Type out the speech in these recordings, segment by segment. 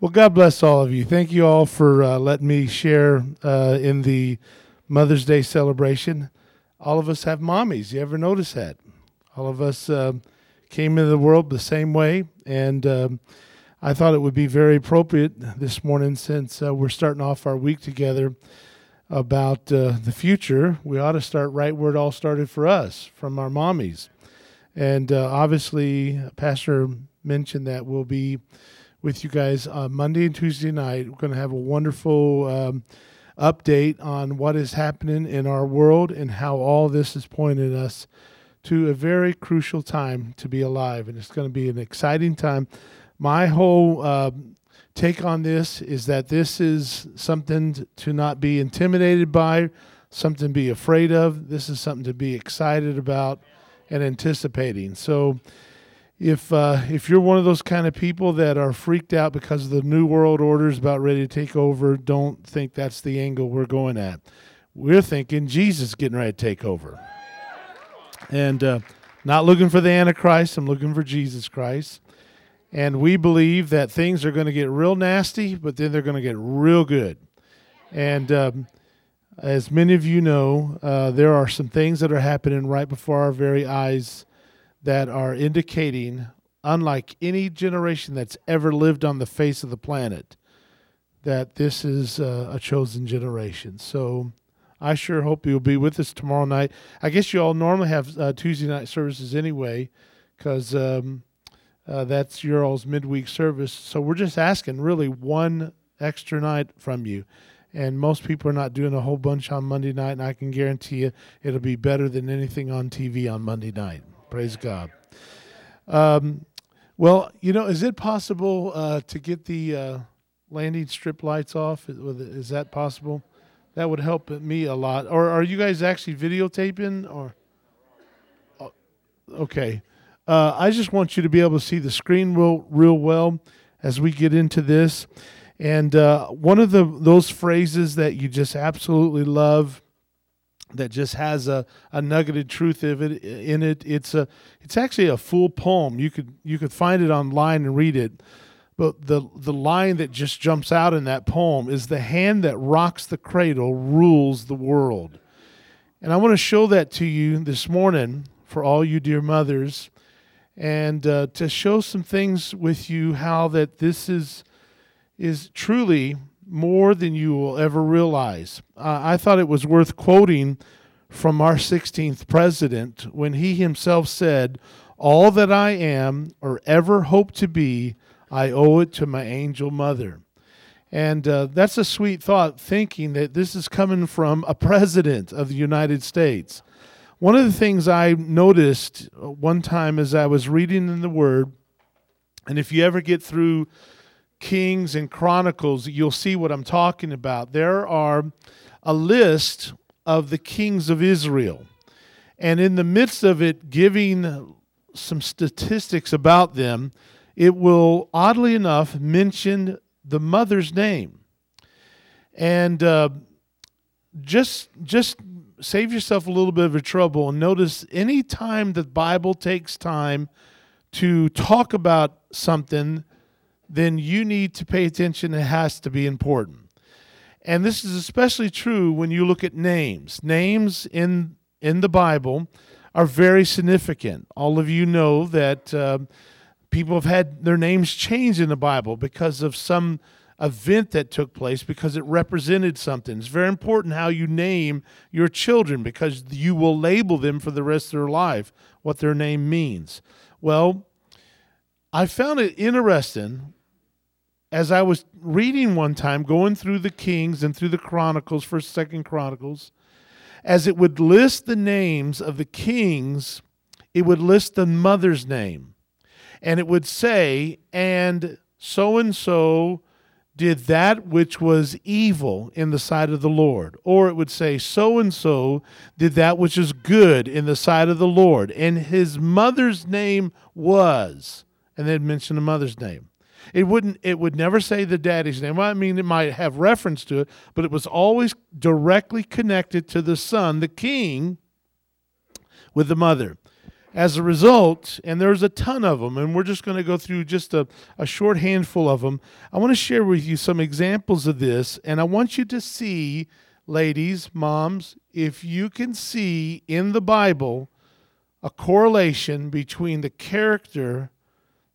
Well, God bless all of you. Thank you all for uh, letting me share uh, in the Mother's Day celebration. All of us have mommies. You ever notice that? All of us uh, came into the world the same way, and um, I thought it would be very appropriate this morning since uh, we're starting off our week together about uh, the future. We ought to start right where it all started for us, from our mommies. And uh, obviously, Pastor mentioned that we'll be with you guys on Monday and Tuesday night. We're going to have a wonderful um, update on what is happening in our world and how all this is pointing us to a very crucial time to be alive. And it's going to be an exciting time. My whole uh, take on this is that this is something to not be intimidated by, something to be afraid of. This is something to be excited about and anticipating. So, if uh, if you're one of those kind of people that are freaked out because the new world order is about ready to take over, don't think that's the angle we're going at. We're thinking Jesus getting ready to take over, and uh, not looking for the Antichrist. I'm looking for Jesus Christ, and we believe that things are going to get real nasty, but then they're going to get real good. And um, as many of you know, uh, there are some things that are happening right before our very eyes that are indicating, unlike any generation that's ever lived on the face of the planet, that this is uh, a chosen generation. So I sure hope you'll be with us tomorrow night. I guess you all normally have uh, Tuesday night services anyway, because um, uh, that's your all's midweek service. So we're just asking really one extra night from you. And most people are not doing a whole bunch on Monday night, and I can guarantee you it'll be better than anything on TV on Monday night. Praise God. Um, well, you know, is it possible uh, to get the uh, landing strip lights off? Is that possible? That would help me a lot. Or are you guys actually videotaping? Or oh, okay, uh, I just want you to be able to see the screen real, real well as we get into this. And uh, one of the those phrases that you just absolutely love that just has a, a nuggeted truth of it in it. It's a it's actually a full poem. You could you could find it online and read it. But the the line that just jumps out in that poem is the hand that rocks the cradle rules the world. And I want to show that to you this morning for all you dear mothers and uh, to show some things with you how that this is is truly more than you will ever realize. Uh, I thought it was worth quoting from our 16th president when he himself said, All that I am or ever hope to be, I owe it to my angel mother. And uh, that's a sweet thought, thinking that this is coming from a president of the United States. One of the things I noticed one time as I was reading in the Word, and if you ever get through Kings and Chronicles, you'll see what I'm talking about. There are a list of the kings of Israel. And in the midst of it, giving some statistics about them, it will, oddly enough, mention the mother's name. And uh, just, just save yourself a little bit of a trouble and notice any time the Bible takes time to talk about something then you need to pay attention. It has to be important. And this is especially true when you look at names. Names in in the Bible are very significant. All of you know that uh, people have had their names changed in the Bible because of some event that took place because it represented something. It's very important how you name your children because you will label them for the rest of their life what their name means. Well, I found it interesting as I was reading one time, going through the Kings and through the Chronicles, First, Second Chronicles, as it would list the names of the kings, it would list the mother's name, and it would say, "And so and so did that which was evil in the sight of the Lord," or it would say, "So and so did that which is good in the sight of the Lord," and his mother's name was, and they'd mention the mother's name. It wouldn't. It would never say the daddy's name. I mean, it might have reference to it, but it was always directly connected to the son, the king, with the mother. as a result, and there's a ton of them, and we're just going to go through just a, a short handful of them. I want to share with you some examples of this, and I want you to see, ladies, moms, if you can see in the Bible a correlation between the character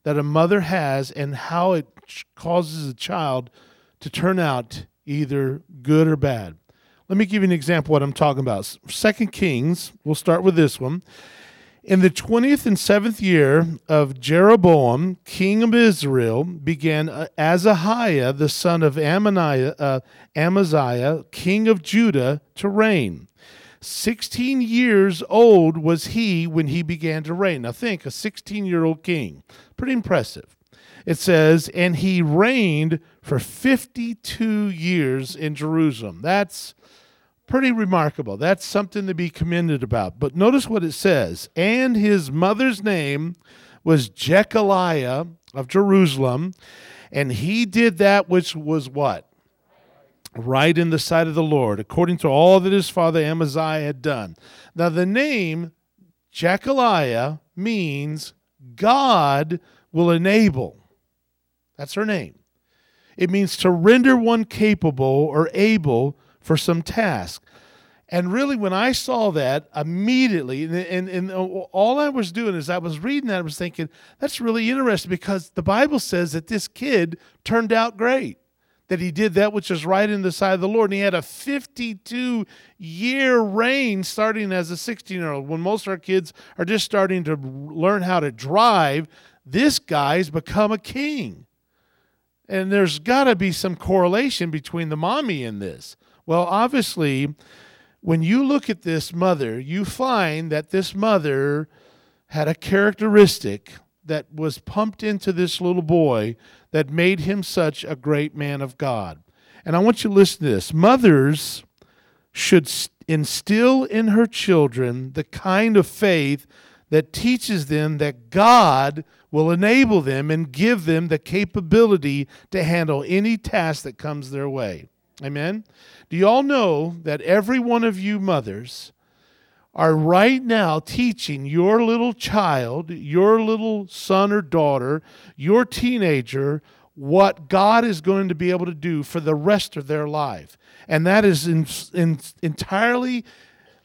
that a mother has and how it causes a child to turn out either good or bad. Let me give you an example what I'm talking about. Second Kings, we'll start with this one. In the 20th and 7th year of Jeroboam, king of Israel, began uh, Azahiah, the son of uh, Amaziah, king of Judah, to reign. 16 years old was he when he began to reign. Now, think a 16 year old king. Pretty impressive. It says, and he reigned for 52 years in Jerusalem. That's pretty remarkable. That's something to be commended about. But notice what it says. And his mother's name was Jecholiah of Jerusalem, and he did that which was what? Right in the sight of the Lord, according to all that his father Amaziah had done. Now, the name Jecholiah means God will enable. That's her name. It means to render one capable or able for some task. And really, when I saw that immediately, and, and, and, all I was doing is I was reading that, I was thinking, that's really interesting because the Bible says that this kid turned out great, that he did that which was right in the sight of the Lord. And he had a 52 year reign starting as a 16 year old. When most of our kids are just starting to learn how to drive, this guy's become a king. And there's got to be some correlation between the mommy and this. Well, obviously, when you look at this mother, you find that this mother had a characteristic that was pumped into this little boy that made him such a great man of God. And I want you to listen to this. Mothers should instill in her children the kind of faith that teaches them that God will enable them and give them the capability to handle any task that comes their way. Amen. Do you all know that every one of you mothers are right now teaching your little child, your little son or daughter, your teenager, what God is going to be able to do for the rest of their life? And that is in, in, entirely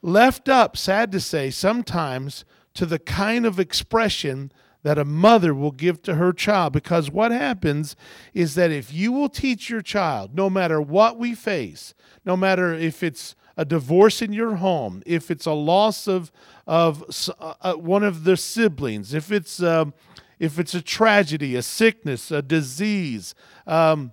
left up, sad to say, sometimes to the kind of expression that a mother will give to her child. Because what happens is that if you will teach your child, no matter what we face, no matter if it's a divorce in your home, if it's a loss of of uh, uh, one of the siblings, if it's um, if it's a tragedy, a sickness, a disease, um,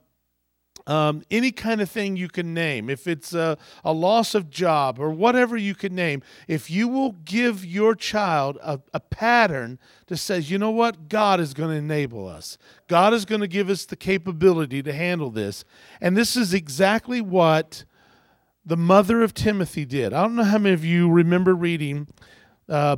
um, any kind of thing you can name, if it's a, a loss of job or whatever you can name, if you will give your child a, a pattern that says, you know what, God is going to enable us, God is going to give us the capability to handle this. And this is exactly what the mother of Timothy did. I don't know how many of you remember reading. Uh,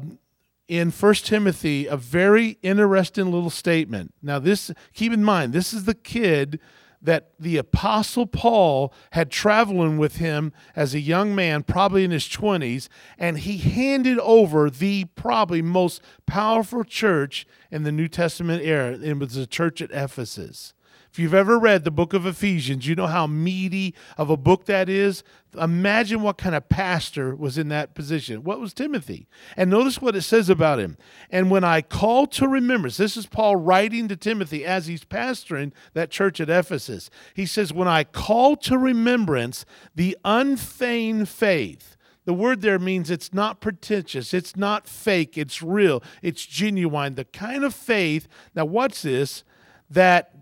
in First Timothy, a very interesting little statement. Now, this keep in mind, this is the kid that the apostle Paul had traveling with him as a young man, probably in his 20s, and he handed over the probably most powerful church in the New Testament era. It was the church at Ephesus. If you've ever read the book of Ephesians, you know how meaty of a book that is. Imagine what kind of pastor was in that position. What was Timothy? And notice what it says about him. And when I call to remembrance, this is Paul writing to Timothy as he's pastoring that church at Ephesus. He says, When I call to remembrance the unfeigned faith, the word there means it's not pretentious, it's not fake, it's real, it's genuine. The kind of faith, now what's this? That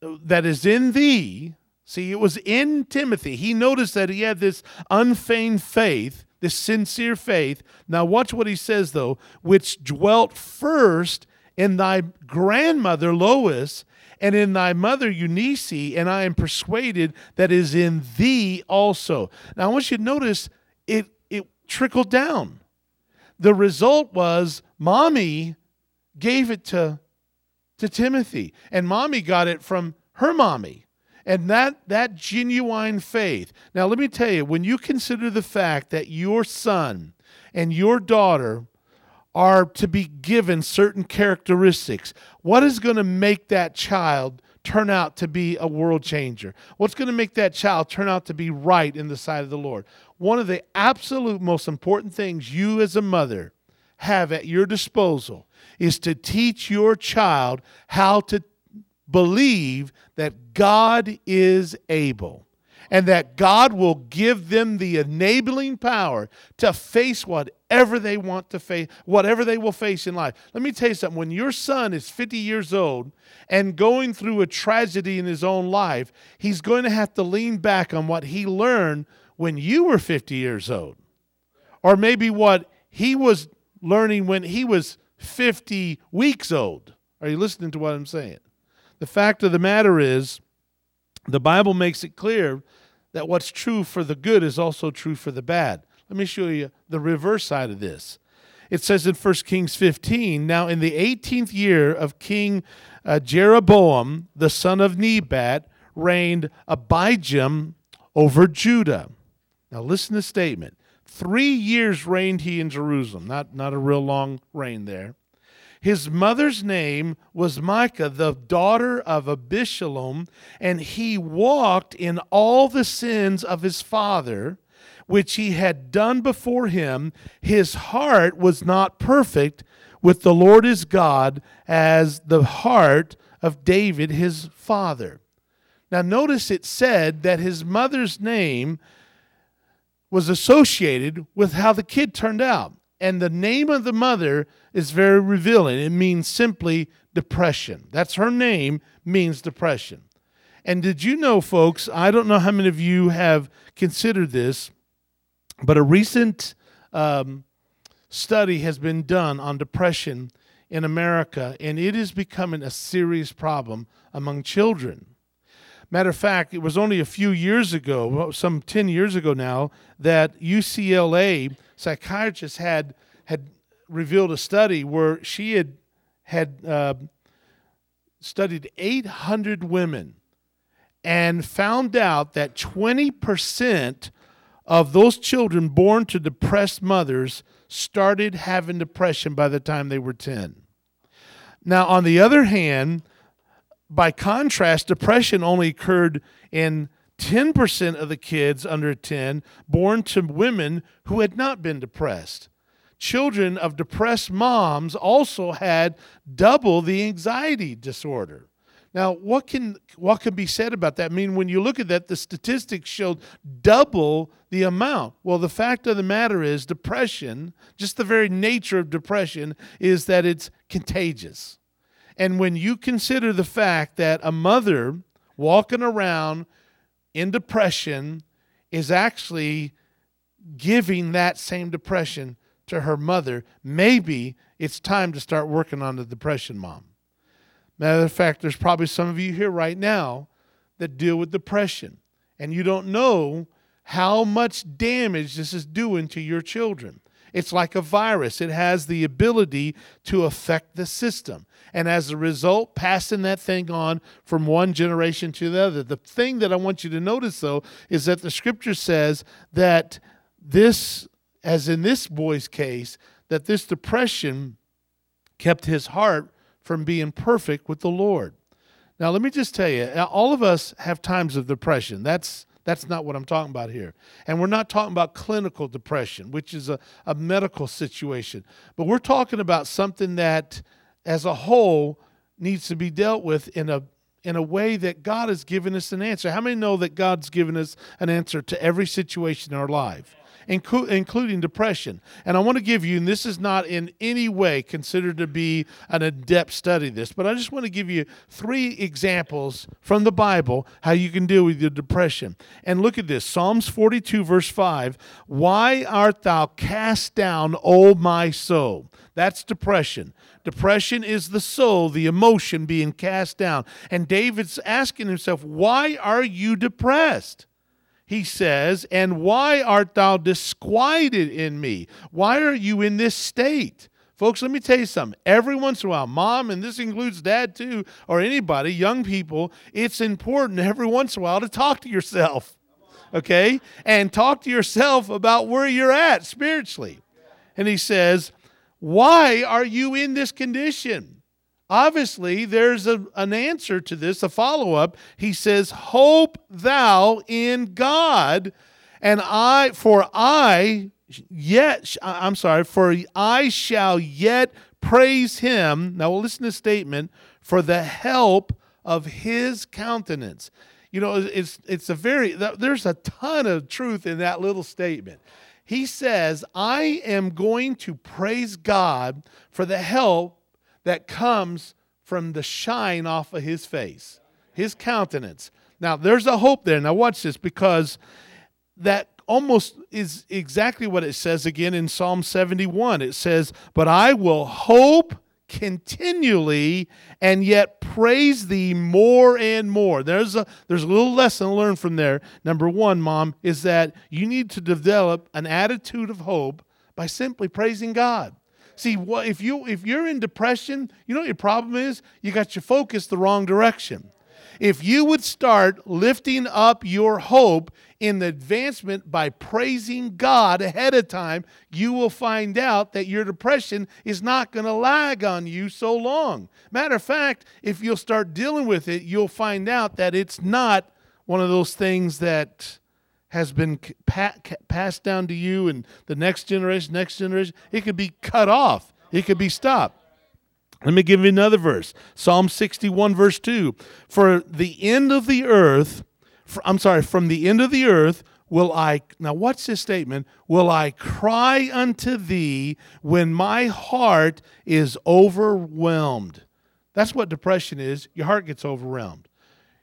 that is in thee. See, it was in Timothy. He noticed that he had this unfeigned faith, this sincere faith. Now, watch what he says, though, which dwelt first in thy grandmother Lois and in thy mother Eunice, and I am persuaded that is in thee also. Now, I want you to notice it, it trickled down. The result was mommy gave it to to Timothy. And mommy got it from her mommy. And that, that genuine faith. Now, let me tell you, when you consider the fact that your son and your daughter are to be given certain characteristics. What is going to make that child turn out to be a world changer? What's going to make that child turn out to be right in the sight of the Lord? One of the absolute most important things you as a mother have at your disposal is to teach your child how to believe that God is able and that God will give them the enabling power to face whatever they want to face, whatever they will face in life. Let me tell you something. When your son is 50 years old and going through a tragedy in his own life, he's going to have to lean back on what he learned when you were 50 years old. Or maybe what he was learning when he was 50 weeks old. Are you listening to what I'm saying? The fact of the matter is, the Bible makes it clear that what's true for the good is also true for the bad. Let me show you the reverse side of this. It says in 1 Kings 15 Now, in the 18th year of King uh, Jeroboam, the son of Nebat, reigned Abijam over Judah. Now, listen to the statement. Three years reigned he in Jerusalem. Not, not a real long reign there. His mother's name was Micah, the daughter of Abishalom, and he walked in all the sins of his father, which he had done before him. His heart was not perfect with the Lord his God as the heart of David his father. Now, notice it said that his mother's name was associated with how the kid turned out. And the name of the mother is very revealing. It means simply depression. That's her name, means depression. And did you know, folks? I don't know how many of you have considered this, but a recent um, study has been done on depression in America, and it is becoming a serious problem among children. Matter of fact, it was only a few years ago, some 10 years ago now, that UCLA psychiatrists had had revealed a study where she had had uh, studied 800 women and found out that 20% of those children born to depressed mothers started having depression by the time they were 10. Now, on the other hand, by contrast, depression only occurred in 10% of the kids under 10 born to women who had not been depressed. Children of depressed moms also had double the anxiety disorder. Now, what can what can be said about that? I mean, when you look at that, the statistics showed double the amount. Well, the fact of the matter is, depression, just the very nature of depression, is that it's contagious. And when you consider the fact that a mother walking around in depression is actually giving that same depression to her mother, maybe it's time to start working on the depression mom. Matter of fact, there's probably some of you here right now that deal with depression, and you don't know how much damage this is doing to your children. It's like a virus, it has the ability to affect the system. And as a result, passing that thing on from one generation to the other. The thing that I want you to notice, though, is that the scripture says that this, as in this boy's case, that this depression kept his heart from being perfect with the Lord. Now, let me just tell you, all of us have times of depression. That's that's not what I'm talking about here. And we're not talking about clinical depression, which is a, a medical situation. But we're talking about something that, as a whole, needs to be dealt with in a in a way that God has given us an answer. How many know that God's given us an answer to every situation in our life? Including depression. And I want to give you, and this is not in any way considered to be an in depth study, this, but I just want to give you three examples from the Bible how you can deal with your depression. And look at this Psalms 42, verse 5 Why art thou cast down, O my soul? That's depression. Depression is the soul, the emotion being cast down. And David's asking himself, Why are you depressed? He says, And why art thou disquieted in me? Why are you in this state? Folks, let me tell you something. Every once in a while, mom, and this includes dad too, or anybody, young people, it's important every once in a while to talk to yourself, okay? And talk to yourself about where you're at spiritually. And he says, Why are you in this condition? Obviously, there's a, an answer to this, a follow up. He says, Hope thou in God, and I, for I yet, I'm sorry, for I shall yet praise him. Now, listen to the statement for the help of his countenance. You know, it's it's a very there's a ton of truth in that little statement. He says, "I am going to praise God for the help that comes from the shine off of his face, his countenance." Now, there's a hope there. Now, watch this because that almost is exactly what it says again in Psalm 71. It says, But I will hope continually and yet praise thee more and more. There's a there's a little lesson learned from there. Number 1, mom, is that you need to develop an attitude of hope by simply praising God. See, what if you if you're in depression, you know what your problem is? You got your focus the wrong direction. If you would start lifting up your hope in the advancement by praising God ahead of time, you will find out that your depression is not going to lag on you so long. Matter of fact, if you'll start dealing with it, you'll find out that it's not one of those things that has been pa- passed down to you and the next generation, next generation. It could be cut off, it could be stopped. Let me give you another verse Psalm 61, verse 2. For the end of the earth, for, I'm sorry, from the end of the earth will I, now what's this statement? Will I cry unto thee when my heart is overwhelmed? That's what depression is. Your heart gets overwhelmed.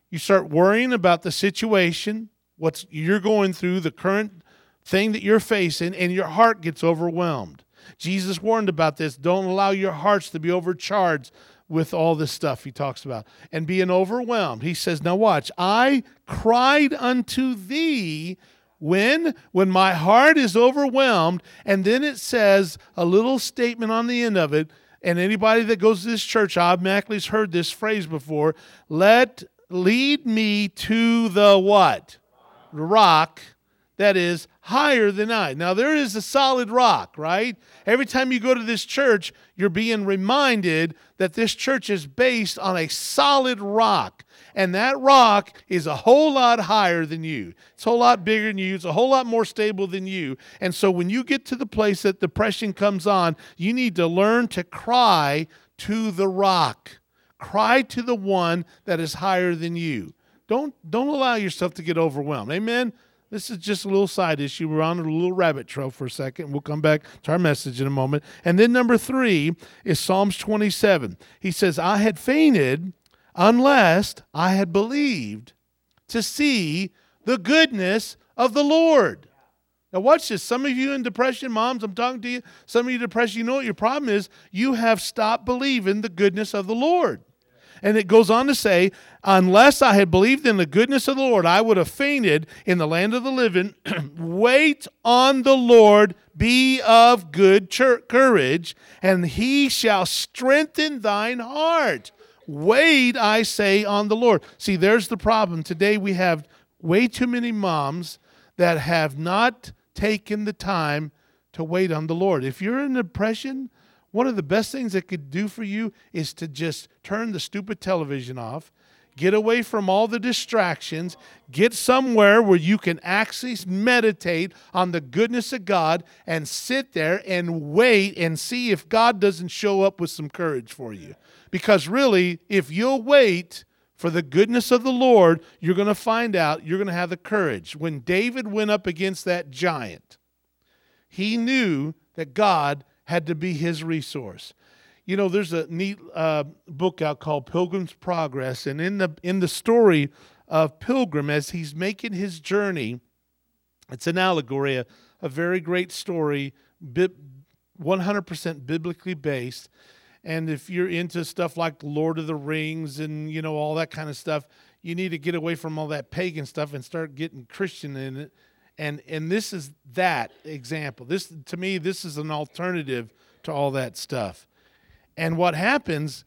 You start worrying about the situation, what's you're going through, the current thing that you're facing, and your heart gets overwhelmed. Jesus warned about this. Don't allow your hearts to be overcharged with all this stuff he talks about and being overwhelmed. He says, Now watch, I cried unto thee when when my heart is overwhelmed and then it says a little statement on the end of it and anybody that goes to this church automatically has heard this phrase before let lead me to the what rock that is higher than I. Now, there is a solid rock, right? Every time you go to this church, you're being reminded that this church is based on a solid rock. And that rock is a whole lot higher than you. It's a whole lot bigger than you. It's a whole lot more stable than you. And so when you get to the place that depression comes on, you need to learn to cry to the rock. Cry to the one that is higher than you. Don't, don't allow yourself to get overwhelmed. Amen. This is just a little side issue. We're on a little rabbit trail for a second. We'll come back to our message in a moment. And then number three is Psalms 27. He says, I had fainted unless I had believed to see the goodness of the Lord. Now, watch this. Some of you in depression, moms, I'm talking to you. Some of you depression, you know what your problem is? You have stopped believing the goodness of the Lord. And it goes on to say, Unless I had believed in the goodness of the Lord, I would have fainted in the land of the living. Wait on the Lord, be of good courage, and he shall strengthen thine heart. Wait, I say, on the Lord. See, there's the problem. Today we have way too many moms that have not taken the time to wait on the Lord. If you're in depression, one of the best things it could do for you is to just turn the stupid television off, get away from all the distractions, get somewhere where you can actually meditate on the goodness of God and sit there and wait and see if God doesn't show up with some courage for you. Because really, if you'll wait, for the goodness of the Lord, you're going to find out you're going to have the courage. When David went up against that giant, he knew that God had to be his resource. You know, there's a neat uh, book out called Pilgrim's Progress, and in the in the story of Pilgrim as he's making his journey, it's an allegory, a, a very great story, 100% biblically based. And if you're into stuff like Lord of the Rings and you know all that kind of stuff, you need to get away from all that pagan stuff and start getting Christian in it and and this is that example. This to me this is an alternative to all that stuff. And what happens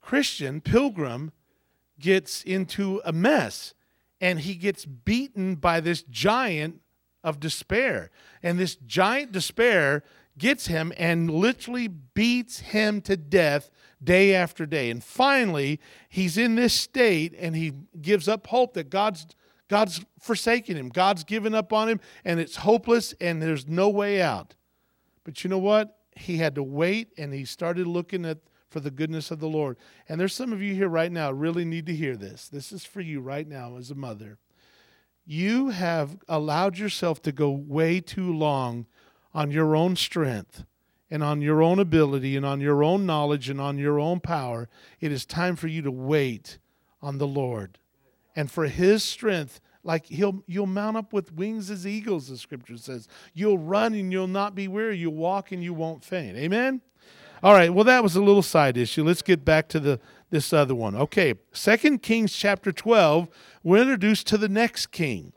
christian pilgrim gets into a mess and he gets beaten by this giant of despair. And this giant despair gets him and literally beats him to death day after day. And finally, he's in this state and he gives up hope that God's God's forsaken him. God's given up on him and it's hopeless and there's no way out. But you know what? He had to wait and he started looking at for the goodness of the Lord. And there's some of you here right now really need to hear this. This is for you right now as a mother. You have allowed yourself to go way too long on your own strength and on your own ability and on your own knowledge and on your own power. It is time for you to wait on the Lord and for his strength like he'll you'll mount up with wings as eagles the scripture says. You'll run and you'll not be weary. You'll walk and you won't faint. Amen? All right well that was a little side issue. Let's get back to the this other one. Okay second kings chapter 12 we're introduced to the next king.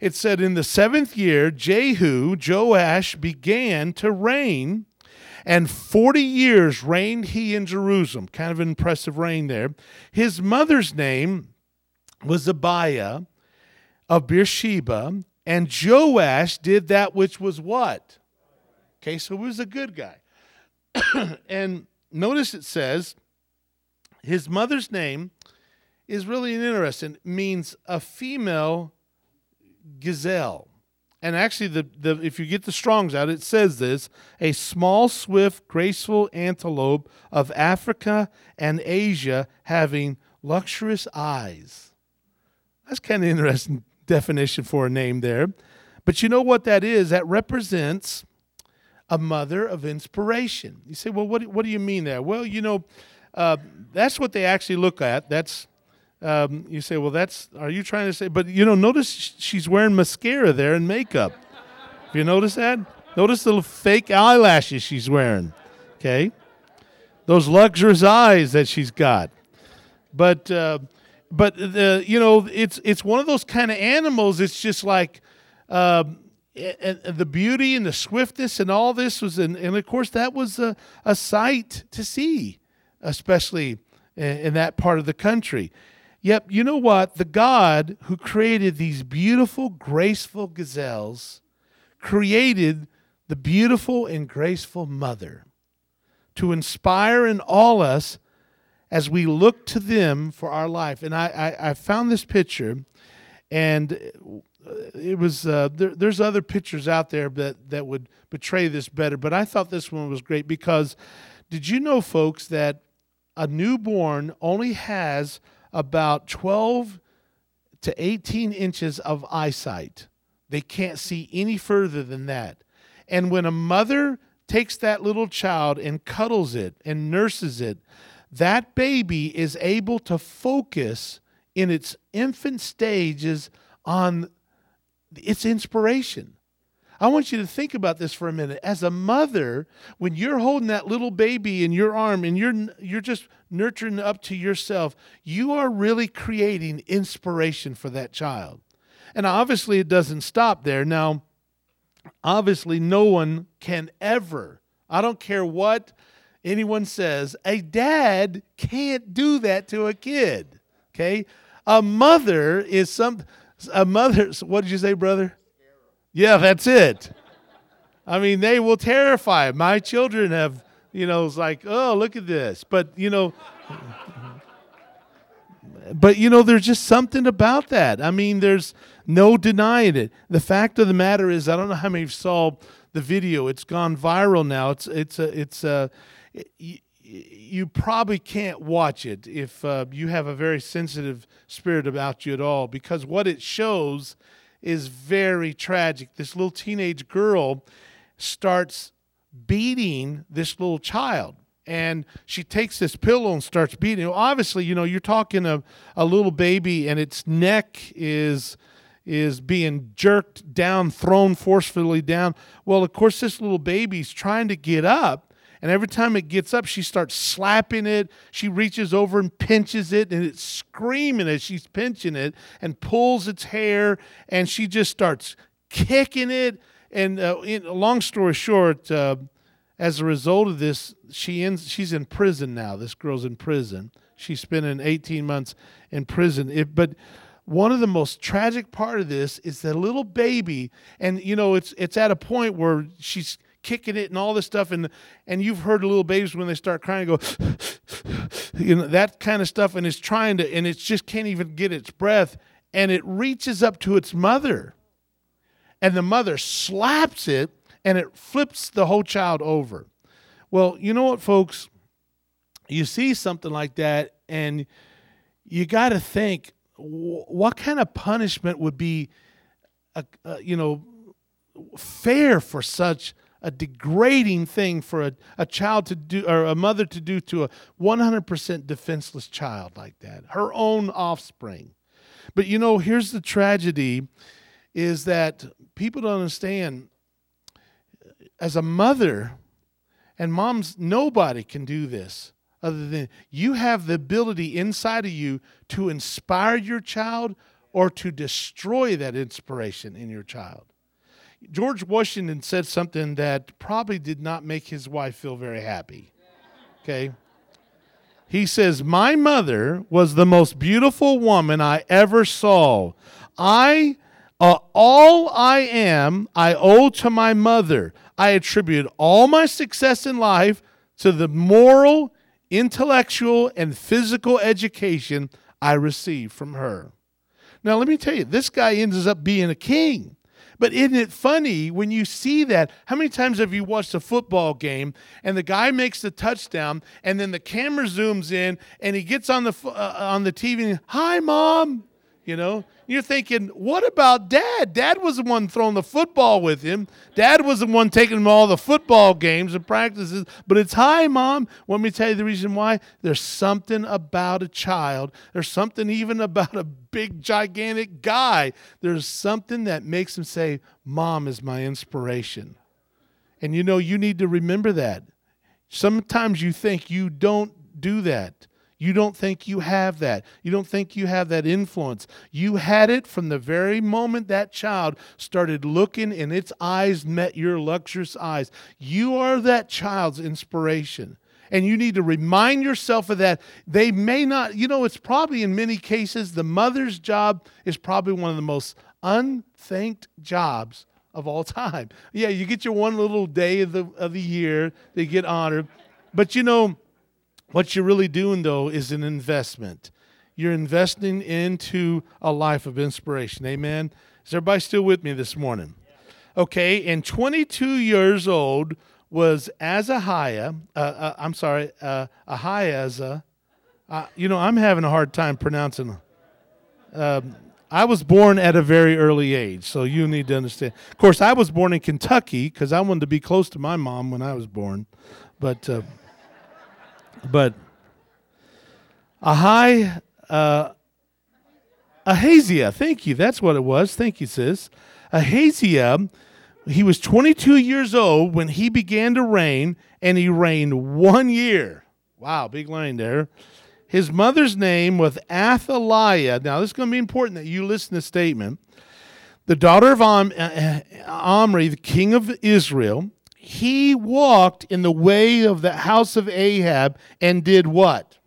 It said in the seventh year jehu joash began to reign and 40 years reigned he in Jerusalem. Kind of an impressive reign there. His mother's name was Zibiah of Beersheba, and Joash did that which was what? Okay, so he was a good guy. and notice it says his mother's name is really interesting. It means a female gazelle and actually the, the if you get the Strong's out it says this a small swift graceful antelope of africa and asia having luxurious eyes that's kind of interesting definition for a name there but you know what that is that represents a mother of inspiration you say well what, what do you mean there well you know uh, that's what they actually look at that's um, you say, well, that's, are you trying to say, but you know, notice she's wearing mascara there and makeup. Have you notice that? Notice the fake eyelashes she's wearing. Okay. Those luxurious eyes that she's got. But, uh, but the, you know, it's, it's one of those kind of animals. It's just like, um, and, the beauty and the swiftness and all this was, and, and of course, that was a, a sight to see, especially in, in that part of the country. Yep, you know what? The God who created these beautiful, graceful gazelles created the beautiful and graceful mother to inspire in all us as we look to them for our life. And I, I, I found this picture, and it was uh, there, there's other pictures out there that, that would betray this better, but I thought this one was great because did you know, folks, that a newborn only has about 12 to 18 inches of eyesight. They can't see any further than that. And when a mother takes that little child and cuddles it and nurses it, that baby is able to focus in its infant stages on its inspiration. I want you to think about this for a minute. As a mother, when you're holding that little baby in your arm and you're you're just nurturing up to yourself, you are really creating inspiration for that child. And obviously it doesn't stop there. Now, obviously no one can ever, I don't care what anyone says, a dad can't do that to a kid. Okay? A mother is some a mother what did you say, brother? Yeah, that's it. I mean, they will terrify. My children have, you know, it's like, oh, look at this. But, you know, but, you know, there's just something about that. I mean, there's no denying it. The fact of the matter is, I don't know how many saw the video. It's gone viral now. It's, it's, a, it's, a, you, you probably can't watch it if uh, you have a very sensitive spirit about you at all because what it shows is very tragic. This little teenage girl starts beating this little child. And she takes this pillow and starts beating. Obviously, you know, you're talking a, a little baby and its neck is is being jerked down, thrown forcefully down. Well, of course, this little baby's trying to get up and every time it gets up, she starts slapping it. She reaches over and pinches it, and it's screaming as she's pinching it and pulls its hair, and she just starts kicking it. And uh, in, long story short, uh, as a result of this, she ends. She's in prison now. This girl's in prison. She's spending 18 months in prison. It, but one of the most tragic part of this is the little baby, and you know, it's it's at a point where she's kicking it and all this stuff. And and you've heard little babies when they start crying go, you know, that kind of stuff. And it's trying to, and it just can't even get its breath. And it reaches up to its mother. And the mother slaps it and it flips the whole child over. Well, you know what, folks? You see something like that, and you got to think what kind of punishment would be, a, a, you know, fair for such a degrading thing for a, a child to do or a mother to do to a 100% defenseless child like that, her own offspring. But you know, here's the tragedy is that people don't understand as a mother and moms nobody can do this other than you have the ability inside of you to inspire your child or to destroy that inspiration in your child. George Washington said something that probably did not make his wife feel very happy. Okay? He says, My mother was the most beautiful woman I ever saw. I, uh, all I am, I owe to my mother. I attribute all my success in life to the moral, intellectual, and physical education I received from her. Now, let me tell you, this guy ends up being a king. But isn't it funny when you see that? How many times have you watched a football game and the guy makes the touchdown and then the camera zooms in and he gets on the uh, on the TV and, "Hi mom." You know, you're thinking, what about dad? Dad was the one throwing the football with him. Dad was the one taking him all the football games and practices. But it's hi, mom. Let me tell you the reason why? There's something about a child. There's something even about a big, gigantic guy. There's something that makes him say, Mom is my inspiration. And you know, you need to remember that. Sometimes you think you don't do that. You don't think you have that. You don't think you have that influence. You had it from the very moment that child started looking and its eyes met your lustrous eyes. You are that child's inspiration. And you need to remind yourself of that. They may not, you know, it's probably in many cases the mother's job is probably one of the most unthanked jobs of all time. Yeah, you get your one little day of the of the year, they get honored. But you know, what you're really doing, though, is an investment. You're investing into a life of inspiration. Amen. Is everybody still with me this morning? Okay, and 22 years old was Azahiah. Uh, uh, I'm sorry, uh, Ahiaza. Uh, you know, I'm having a hard time pronouncing. Um, I was born at a very early age, so you need to understand. Of course, I was born in Kentucky because I wanted to be close to my mom when I was born, but. Uh, but Ahai, uh, Ahaziah, thank you. That's what it was. Thank you, sis. Ahaziah, he was 22 years old when he began to reign, and he reigned one year. Wow, big line there. His mother's name was Athaliah. Now, this is going to be important that you listen to the statement. The daughter of Om- uh, uh, Omri, the king of Israel, he walked in the way of the house of Ahab and did what?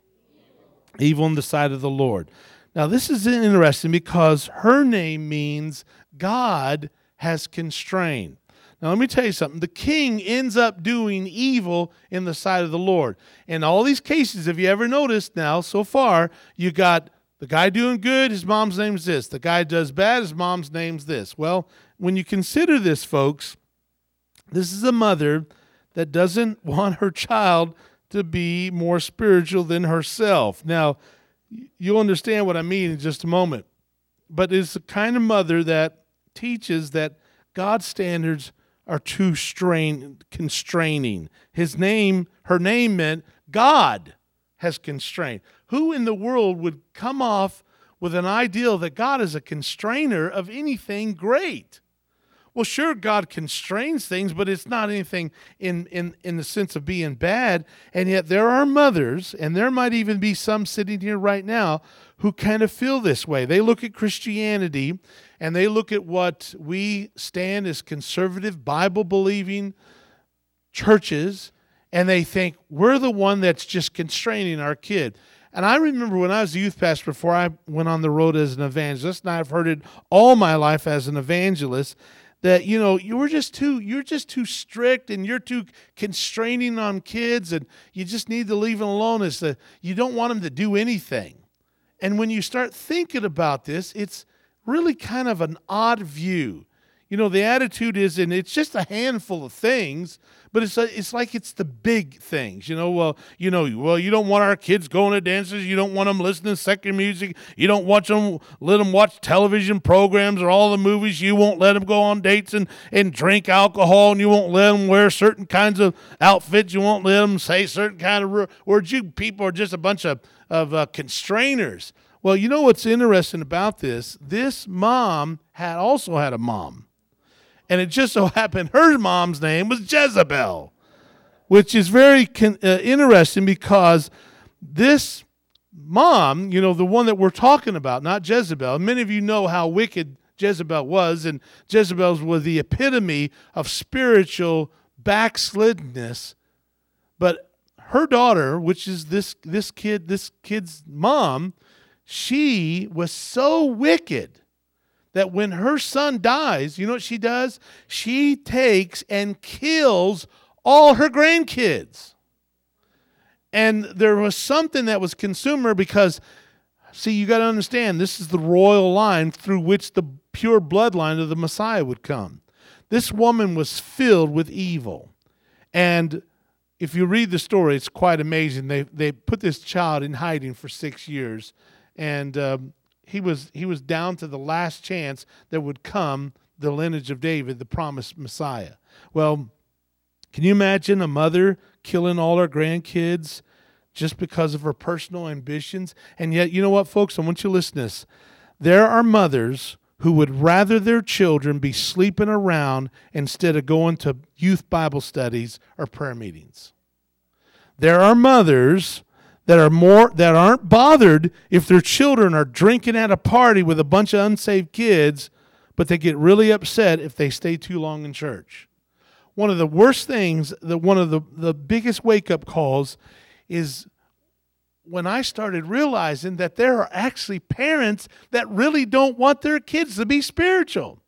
Evil in the sight of the Lord. Now, this is interesting because her name means God has constrained. Now, let me tell you something. The king ends up doing evil in the sight of the Lord. In all these cases, have you ever noticed now, so far, you got the guy doing good, his mom's name's this. The guy does bad, his mom's name's this. Well, when you consider this, folks, this is a mother that doesn't want her child to be more spiritual than herself. Now, you'll understand what I mean in just a moment. But it's the kind of mother that teaches that God's standards are too strain, constraining. His name, her name meant God has constrained. Who in the world would come off with an ideal that God is a constrainer of anything great? Well, sure, God constrains things, but it's not anything in, in, in the sense of being bad. And yet, there are mothers, and there might even be some sitting here right now who kind of feel this way. They look at Christianity and they look at what we stand as conservative, Bible believing churches, and they think we're the one that's just constraining our kid. And I remember when I was a youth pastor before I went on the road as an evangelist, and I've heard it all my life as an evangelist that you know you were just too you're just too strict and you're too constraining on kids and you just need to leave them alone. Is that you don't want them to do anything. And when you start thinking about this it's really kind of an odd view you know the attitude is and it's just a handful of things but it's it's like it's the big things, you know. Well, you know, well, you don't want our kids going to dances. You don't want them listening to secular music. You don't watch them let them watch television programs or all the movies. You won't let them go on dates and and drink alcohol, and you won't let them wear certain kinds of outfits. You won't let them say certain kind of words. You people are just a bunch of of uh, constrainers. Well, you know what's interesting about this? This mom had also had a mom and it just so happened her mom's name was Jezebel, which is very con- uh, interesting because this mom, you know, the one that we're talking about, not Jezebel, many of you know how wicked Jezebel was, and Jezebel's was the epitome of spiritual backsliddenness. But her daughter, which is this this kid, this kid's mom, she was so wicked that when her son dies, you know what she does? She takes and kills all her grandkids. And there was something that was consumer because, see, you got to understand, this is the royal line through which the pure bloodline of the Messiah would come. This woman was filled with evil. And if you read the story, it's quite amazing. They, they put this child in hiding for six years. And um, he was he was down to the last chance that would come the lineage of David, the promised Messiah. Well, can you imagine a mother killing all her grandkids just because of her personal ambitions? And yet, you know what, folks? I want you to listen to this. There are mothers who would rather their children be sleeping around instead of going to youth Bible studies or prayer meetings. There are mothers that are more that aren't bothered if their children are drinking at a party with a bunch of unsaved kids, but they get really upset if they stay too long in church. One of the worst things, that one of the, the biggest wake up calls is when I started realizing that there are actually parents that really don't want their kids to be spiritual.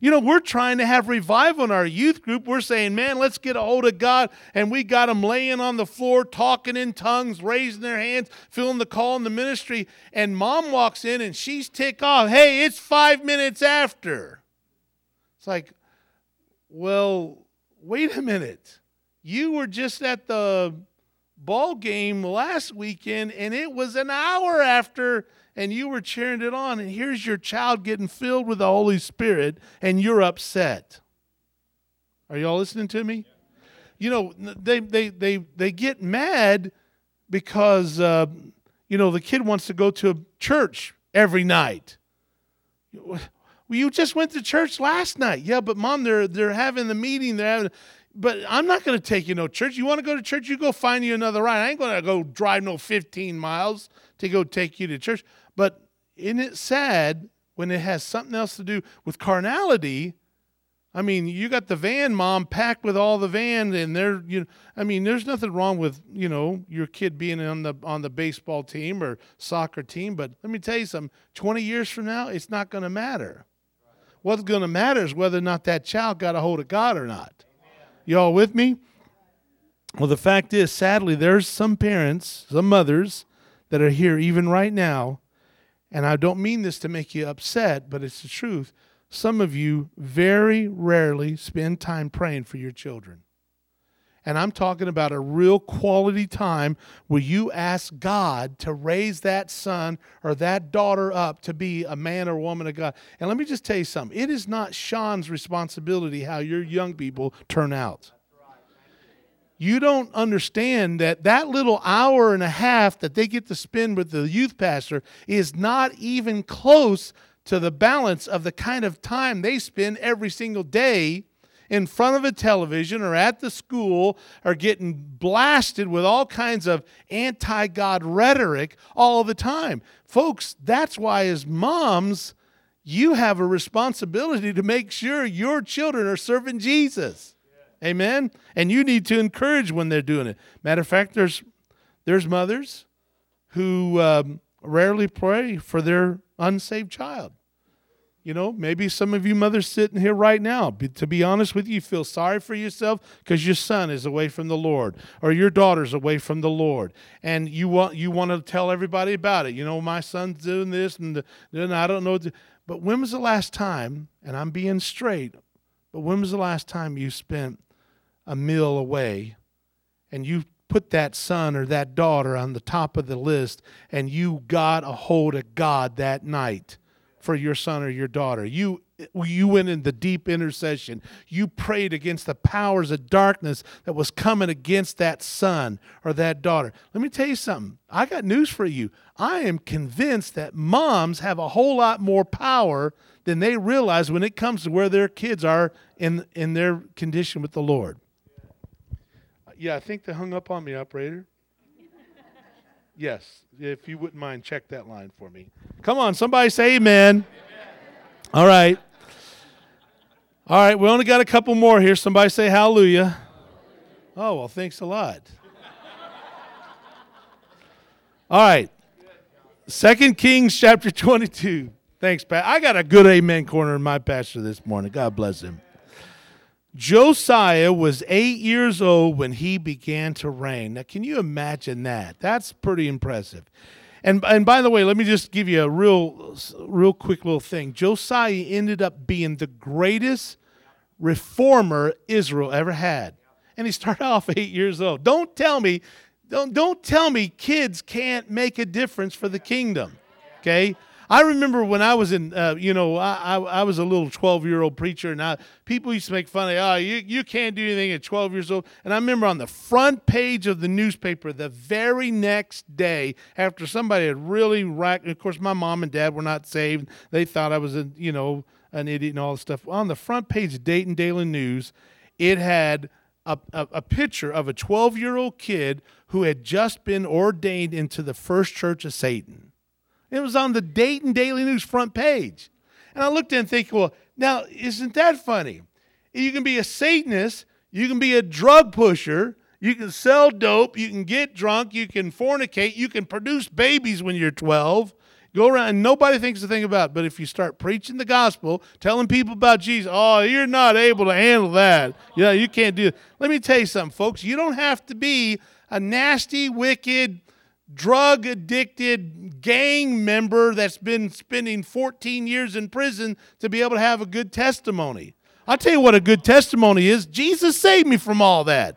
You know, we're trying to have revival in our youth group. We're saying, man, let's get a hold of God. And we got them laying on the floor, talking in tongues, raising their hands, feeling the call in the ministry. And mom walks in and she's ticked off. Hey, it's five minutes after. It's like, well, wait a minute. You were just at the ball game last weekend and it was an hour after and you were cheering it on, and here's your child getting filled with the Holy Spirit, and you're upset. Are y'all listening to me? You know, they they they they get mad because uh, you know the kid wants to go to church every night. Well, you just went to church last night. Yeah, but mom, they're they're having the meeting. They're having but I'm not going to take you no church. You want to go to church? You go find you another ride. I ain't going to go drive no 15 miles to go take you to church. But isn't it sad when it has something else to do with carnality? I mean, you got the van mom packed with all the van, and they're you. Know, I mean, there's nothing wrong with you know your kid being on the on the baseball team or soccer team, but let me tell you something. Twenty years from now, it's not going to matter. What's going to matter is whether or not that child got a hold of God or not. Y'all with me? Well, the fact is, sadly, there's some parents, some mothers that are here even right now and I don't mean this to make you upset, but it's the truth. Some of you very rarely spend time praying for your children. And I'm talking about a real quality time where you ask God to raise that son or that daughter up to be a man or woman of God. And let me just tell you something it is not Sean's responsibility how your young people turn out you don't understand that that little hour and a half that they get to spend with the youth pastor is not even close to the balance of the kind of time they spend every single day in front of a television or at the school or getting blasted with all kinds of anti God rhetoric all the time. Folks, that's why, as moms, you have a responsibility to make sure your children are serving Jesus. Amen. And you need to encourage when they're doing it. Matter of fact, there's there's mothers who um, rarely pray for their unsaved child. You know, maybe some of you mothers sitting here right now, to be honest with you, feel sorry for yourself because your son is away from the Lord or your daughter's away from the Lord, and you want you want to tell everybody about it. You know, my son's doing this, and then I don't know. But when was the last time? And I'm being straight. But when was the last time you spent a meal away, and you put that son or that daughter on the top of the list, and you got a hold of God that night? for your son or your daughter. You you went in the deep intercession. You prayed against the powers of darkness that was coming against that son or that daughter. Let me tell you something. I got news for you. I am convinced that moms have a whole lot more power than they realize when it comes to where their kids are in in their condition with the Lord. Yeah, I think they hung up on me, operator. Yes, if you wouldn't mind, check that line for me. Come on, somebody say amen. amen. All right. All right, we only got a couple more here. Somebody say hallelujah. Oh, well, thanks a lot. All right. Second Kings chapter 22. Thanks, Pat. I got a good amen corner in my pastor this morning. God bless him. Josiah was eight years old when he began to reign. Now, can you imagine that? That's pretty impressive. And, and by the way, let me just give you a real, real quick little thing. Josiah ended up being the greatest reformer Israel ever had. And he started off eight years old. Don't tell me, don't, don't tell me kids can't make a difference for the kingdom. Okay? I remember when I was in, uh, you know, I, I, I, was a little 12 year old preacher, and I, people used to make fun of, oh, you, you can't do anything at 12 years old. And I remember on the front page of the newspaper the very next day, after somebody had really racked, of course, my mom and dad were not saved. They thought I was, a, you know, an idiot and all this stuff. On the front page of Dayton Daily News, it had a, a, a picture of a 12 year old kid who had just been ordained into the First Church of Satan. It was on the Dayton Daily News front page. And I looked at it and think, well, now, isn't that funny? You can be a Satanist, you can be a drug pusher, you can sell dope, you can get drunk, you can fornicate, you can produce babies when you're 12. Go around and nobody thinks a thing about it. But if you start preaching the gospel, telling people about Jesus, oh, you're not able to handle that. Yeah, you can't do it. Let me tell you something, folks. You don't have to be a nasty, wicked, drug addicted gang member that's been spending 14 years in prison to be able to have a good testimony. I'll tell you what a good testimony is. Jesus saved me from all that.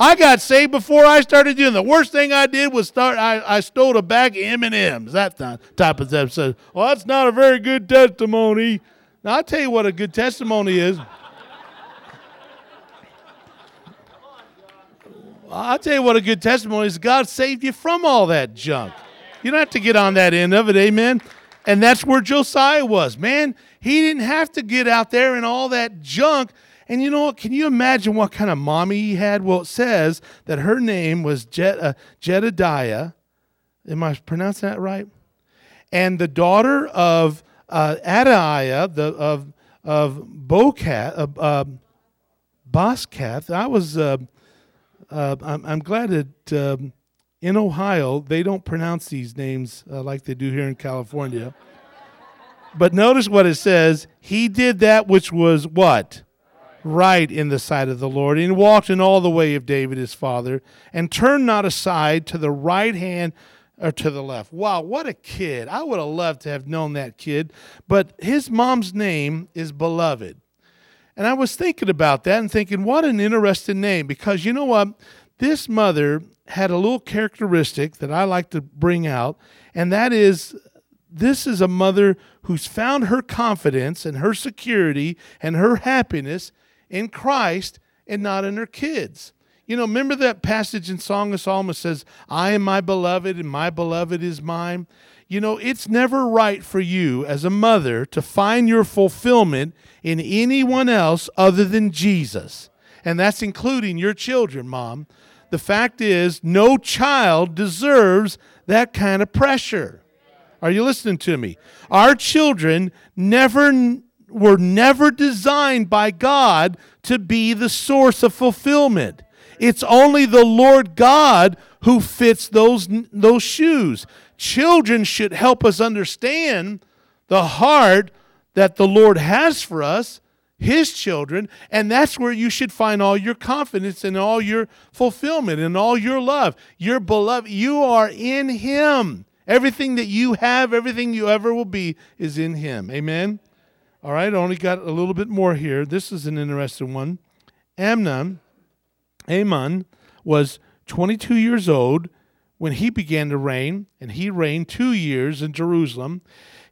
I got saved before I started doing. The worst thing I did was start. I, I stole a bag of M and M's. That type of. So, well, that's not a very good testimony. Now I'll tell you what a good testimony is. I'll tell you what a good testimony is God saved you from all that junk. You don't have to get on that end of it, amen? And that's where Josiah was. Man, he didn't have to get out there and all that junk. And you know what? Can you imagine what kind of mommy he had? Well, it says that her name was uh, Jedediah. Am I pronouncing that right? And the daughter of uh, Adaiah, the of of Bokath, uh, uh, Boscath. I was uh, I'm, I'm, glad that um, in Ohio they don't pronounce these names uh, like they do here in California. but notice what it says. He did that which was what? Right in the sight of the Lord, and walked in all the way of David his father, and turned not aside to the right hand or to the left. Wow, what a kid. I would have loved to have known that kid. But his mom's name is Beloved. And I was thinking about that and thinking, what an interesting name. Because you know what? This mother had a little characteristic that I like to bring out, and that is this is a mother who's found her confidence and her security and her happiness in Christ and not in her kids. You know, remember that passage in Song of Solomon says, I am my beloved and my beloved is mine? You know, it's never right for you as a mother to find your fulfillment in anyone else other than Jesus. And that's including your children, mom. The fact is, no child deserves that kind of pressure. Are you listening to me? Our children never were never designed by God to be the source of fulfillment. It's only the Lord God who fits those, those shoes. Children should help us understand the heart, that the Lord has for us, his children, and that's where you should find all your confidence and all your fulfillment and all your love. Your beloved, you are in him. Everything that you have, everything you ever will be, is in him. Amen. All right, I only got a little bit more here. This is an interesting one. Amnon, Amon was 22 years old when he began to reign, and he reigned two years in Jerusalem.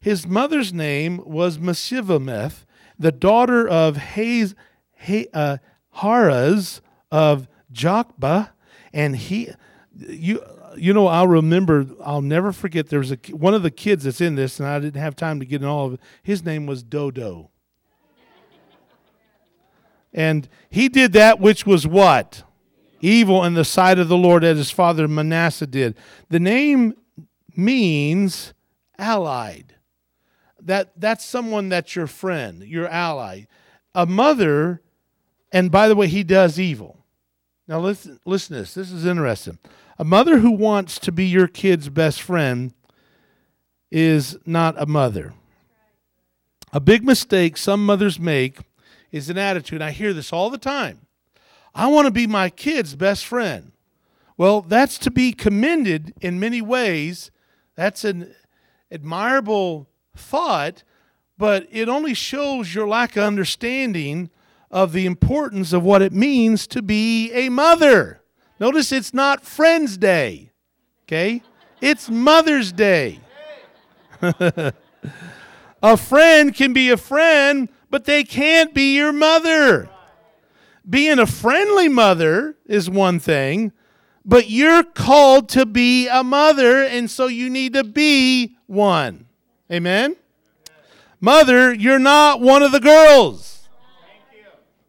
His mother's name was Meshullemeth, the daughter of Haz, uh, Haruz of Jotbah, and he, you, you know, I'll remember. I'll never forget. There was a one of the kids that's in this, and I didn't have time to get in all of it. His name was Dodo, and he did that which was what evil in the sight of the Lord, as his father Manasseh did. The name means allied that that's someone that's your friend, your ally. A mother, and by the way, he does evil. Now listen, listen to this. This is interesting. A mother who wants to be your kid's best friend is not a mother. A big mistake some mothers make is an attitude. I hear this all the time. I want to be my kid's best friend. Well, that's to be commended in many ways. That's an admirable thought, but it only shows your lack of understanding of the importance of what it means to be a mother. Notice it's not Friends Day, okay? It's Mother's Day. a friend can be a friend, but they can't be your mother. Being a friendly mother is one thing, but you're called to be a mother, and so you need to be one. Amen? Mother, you're not one of the girls.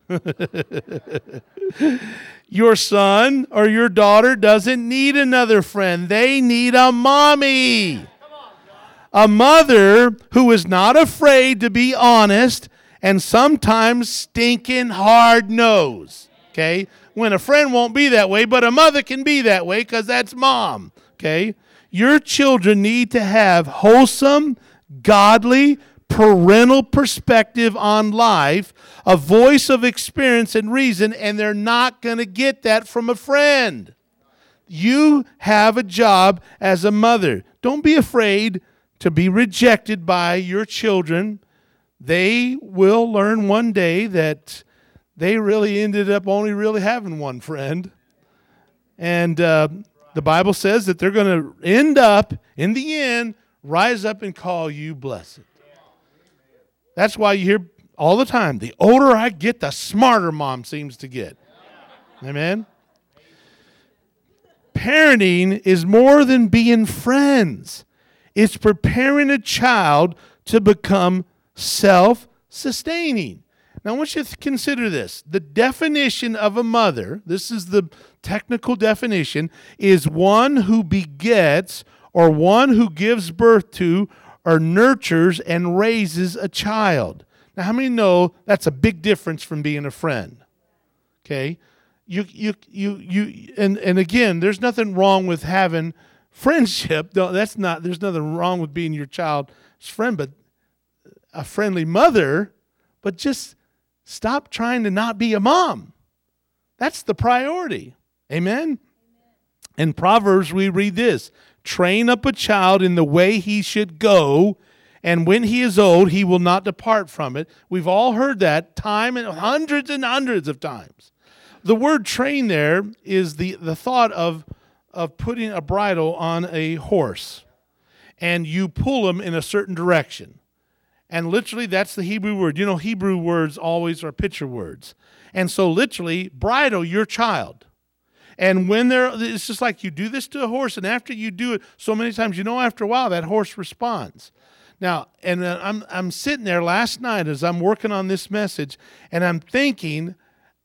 your son or your daughter doesn't need another friend, they need a mommy. A mother who is not afraid to be honest and sometimes stinking hard nose. Okay? When a friend won't be that way, but a mother can be that way because that's mom. Okay? Your children need to have wholesome, godly, parental perspective on life, a voice of experience and reason, and they're not going to get that from a friend. You have a job as a mother. Don't be afraid to be rejected by your children. They will learn one day that they really ended up only really having one friend. And uh, the Bible says that they're going to end up, in the end, rise up and call you blessed. That's why you hear all the time the older I get, the smarter mom seems to get. Amen? Parenting is more than being friends, it's preparing a child to become self sustaining. Now, I want you to consider this. The definition of a mother, this is the technical definition, is one who begets or one who gives birth to or nurtures and raises a child. Now, how many know that's a big difference from being a friend? Okay? You, you, you, you, and, and again, there's nothing wrong with having friendship. That's not, there's nothing wrong with being your child's friend, but a friendly mother, but just stop trying to not be a mom. That's the priority. Amen? In Proverbs, we read this Train up a child in the way he should go, and when he is old, he will not depart from it. We've all heard that time and hundreds and hundreds of times. The word train there is the, the thought of, of putting a bridle on a horse, and you pull him in a certain direction. And literally, that's the Hebrew word. You know, Hebrew words always are picture words. And so, literally, bridle your child. And when they're, it's just like you do this to a horse, and after you do it so many times, you know, after a while, that horse responds. Now, and I'm, I'm sitting there last night as I'm working on this message, and I'm thinking,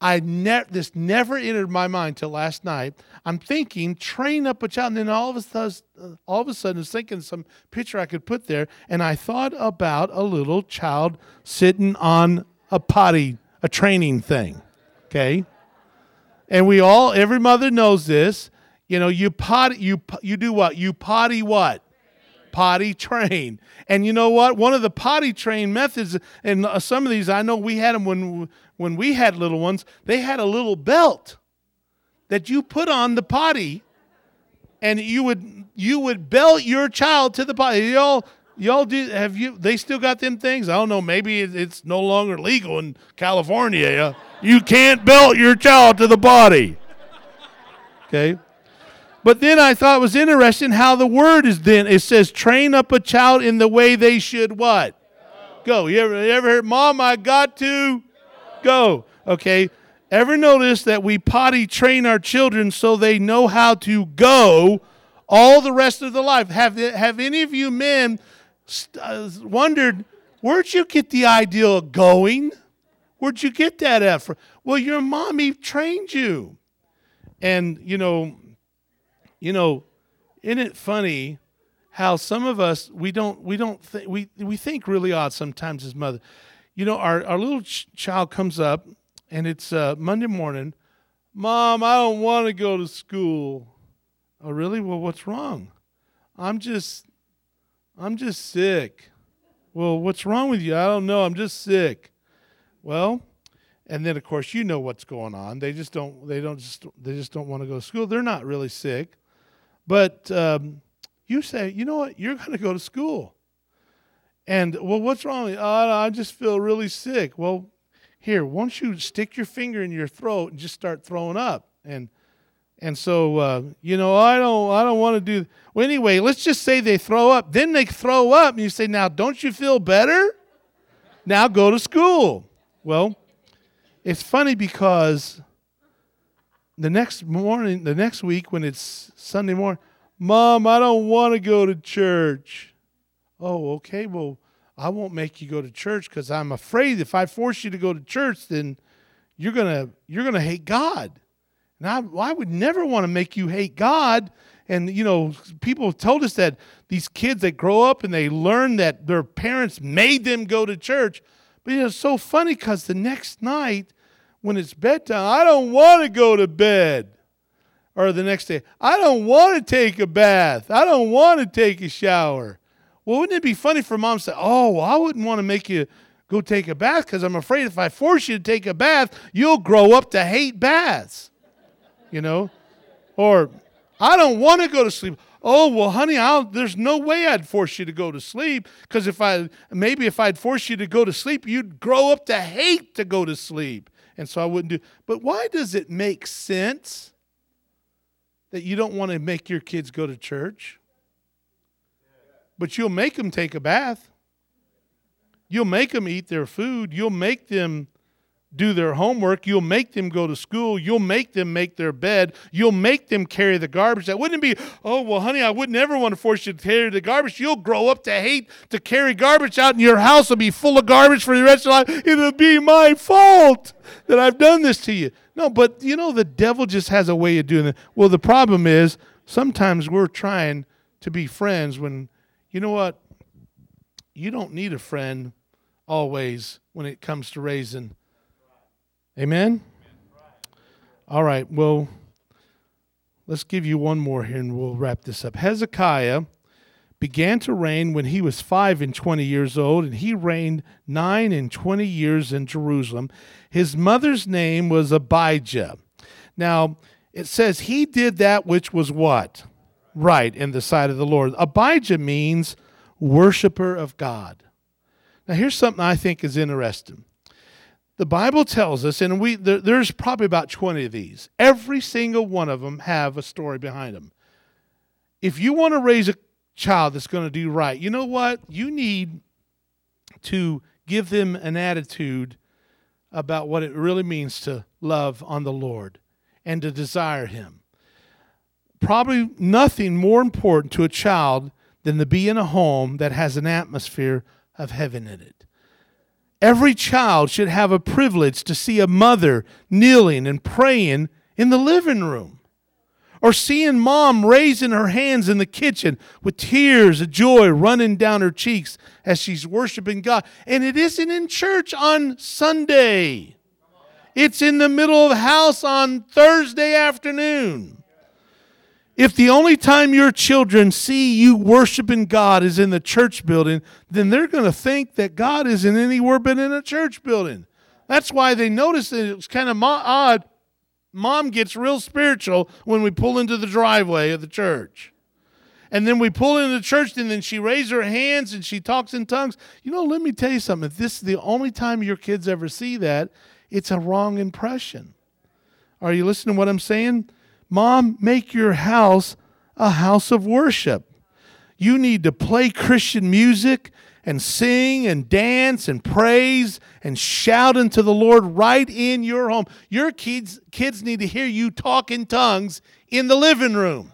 I ne- this never entered my mind till last night. I'm thinking, train up a child, and then all of a sudden, all of a sudden, I was thinking some picture I could put there, and I thought about a little child sitting on a potty, a training thing. Okay, and we all, every mother knows this. You know, you potty, you you do what? You potty what? Potty train. And you know what? One of the potty train methods, and uh, some of these I know we had them when when we had little ones. They had a little belt that you put on the potty, and you would you would belt your child to the potty. Y'all y'all do have you? They still got them things? I don't know. Maybe it's no longer legal in California. You can't belt your child to the potty. Okay. But then I thought it was interesting how the word is then. It says, train up a child in the way they should what? Go. You ever, you ever heard, Mom, I got to go. Okay. Ever notice that we potty train our children so they know how to go all the rest of the life? Have, have any of you men uh, wondered, where'd you get the idea of going? Where'd you get that effort? Well, your mommy trained you. And, you know, you know, isn't it funny how some of us we don't we don't th- we we think really odd sometimes as mother. You know, our our little ch- child comes up and it's uh, Monday morning. Mom, I don't want to go to school. Oh, really? Well, what's wrong? I'm just I'm just sick. Well, what's wrong with you? I don't know. I'm just sick. Well, and then of course you know what's going on. They just don't they don't just they just don't want to go to school. They're not really sick. But um, you say, you know what, you're going to go to school. And, well, what's wrong? Oh, I just feel really sick. Well, here, won't you stick your finger in your throat and just start throwing up? And, and so, uh, you know, I don't, I don't want to do. Well, anyway, let's just say they throw up. Then they throw up, and you say, now, don't you feel better? Now go to school. Well, it's funny because the next morning, the next week when it's Sunday morning, Mom, I don't want to go to church. Oh, okay. Well, I won't make you go to church because I'm afraid if I force you to go to church, then you're gonna you're gonna hate God. And I, I would never want to make you hate God. And you know, people have told us that these kids that grow up and they learn that their parents made them go to church. But it's so funny because the next night when it's bedtime, I don't want to go to bed. Or the next day, I don't want to take a bath. I don't want to take a shower. Well, wouldn't it be funny for mom to say, Oh, I wouldn't want to make you go take a bath because I'm afraid if I force you to take a bath, you'll grow up to hate baths. You know? Or, I don't want to go to sleep. Oh, well, honey, I'll, there's no way I'd force you to go to sleep because if I, maybe if I'd force you to go to sleep, you'd grow up to hate to go to sleep and so I wouldn't do. But why does it make sense that you don't want to make your kids go to church? But you'll make them take a bath. You'll make them eat their food. You'll make them do their homework. You'll make them go to school. You'll make them make their bed. You'll make them carry the garbage. That wouldn't be, oh, well, honey, I would never want to force you to carry the garbage. You'll grow up to hate to carry garbage out, and your house will be full of garbage for the rest of your life. It'll be my fault that I've done this to you. No, but you know, the devil just has a way of doing it. Well, the problem is sometimes we're trying to be friends when, you know what? You don't need a friend always when it comes to raising Amen? All right, well, let's give you one more here and we'll wrap this up. Hezekiah began to reign when he was five and twenty years old, and he reigned nine and twenty years in Jerusalem. His mother's name was Abijah. Now, it says he did that which was what? Right in the sight of the Lord. Abijah means worshiper of God. Now, here's something I think is interesting. The Bible tells us, and we there, there's probably about 20 of these. Every single one of them have a story behind them. If you want to raise a child that's going to do right, you know what? You need to give them an attitude about what it really means to love on the Lord and to desire Him. Probably nothing more important to a child than to be in a home that has an atmosphere of heaven in it. Every child should have a privilege to see a mother kneeling and praying in the living room. Or seeing mom raising her hands in the kitchen with tears of joy running down her cheeks as she's worshiping God. And it isn't in church on Sunday, it's in the middle of the house on Thursday afternoon. If the only time your children see you worshiping God is in the church building, then they're going to think that God isn't anywhere but in a church building. That's why they notice that it's kind of odd. Mom gets real spiritual when we pull into the driveway of the church. And then we pull into the church, and then she raises her hands and she talks in tongues. You know, let me tell you something. If this is the only time your kids ever see that, it's a wrong impression. Are you listening to what I'm saying? Mom, make your house a house of worship. You need to play Christian music and sing and dance and praise and shout unto the Lord right in your home. Your kids, kids need to hear you talk in tongues in the living room.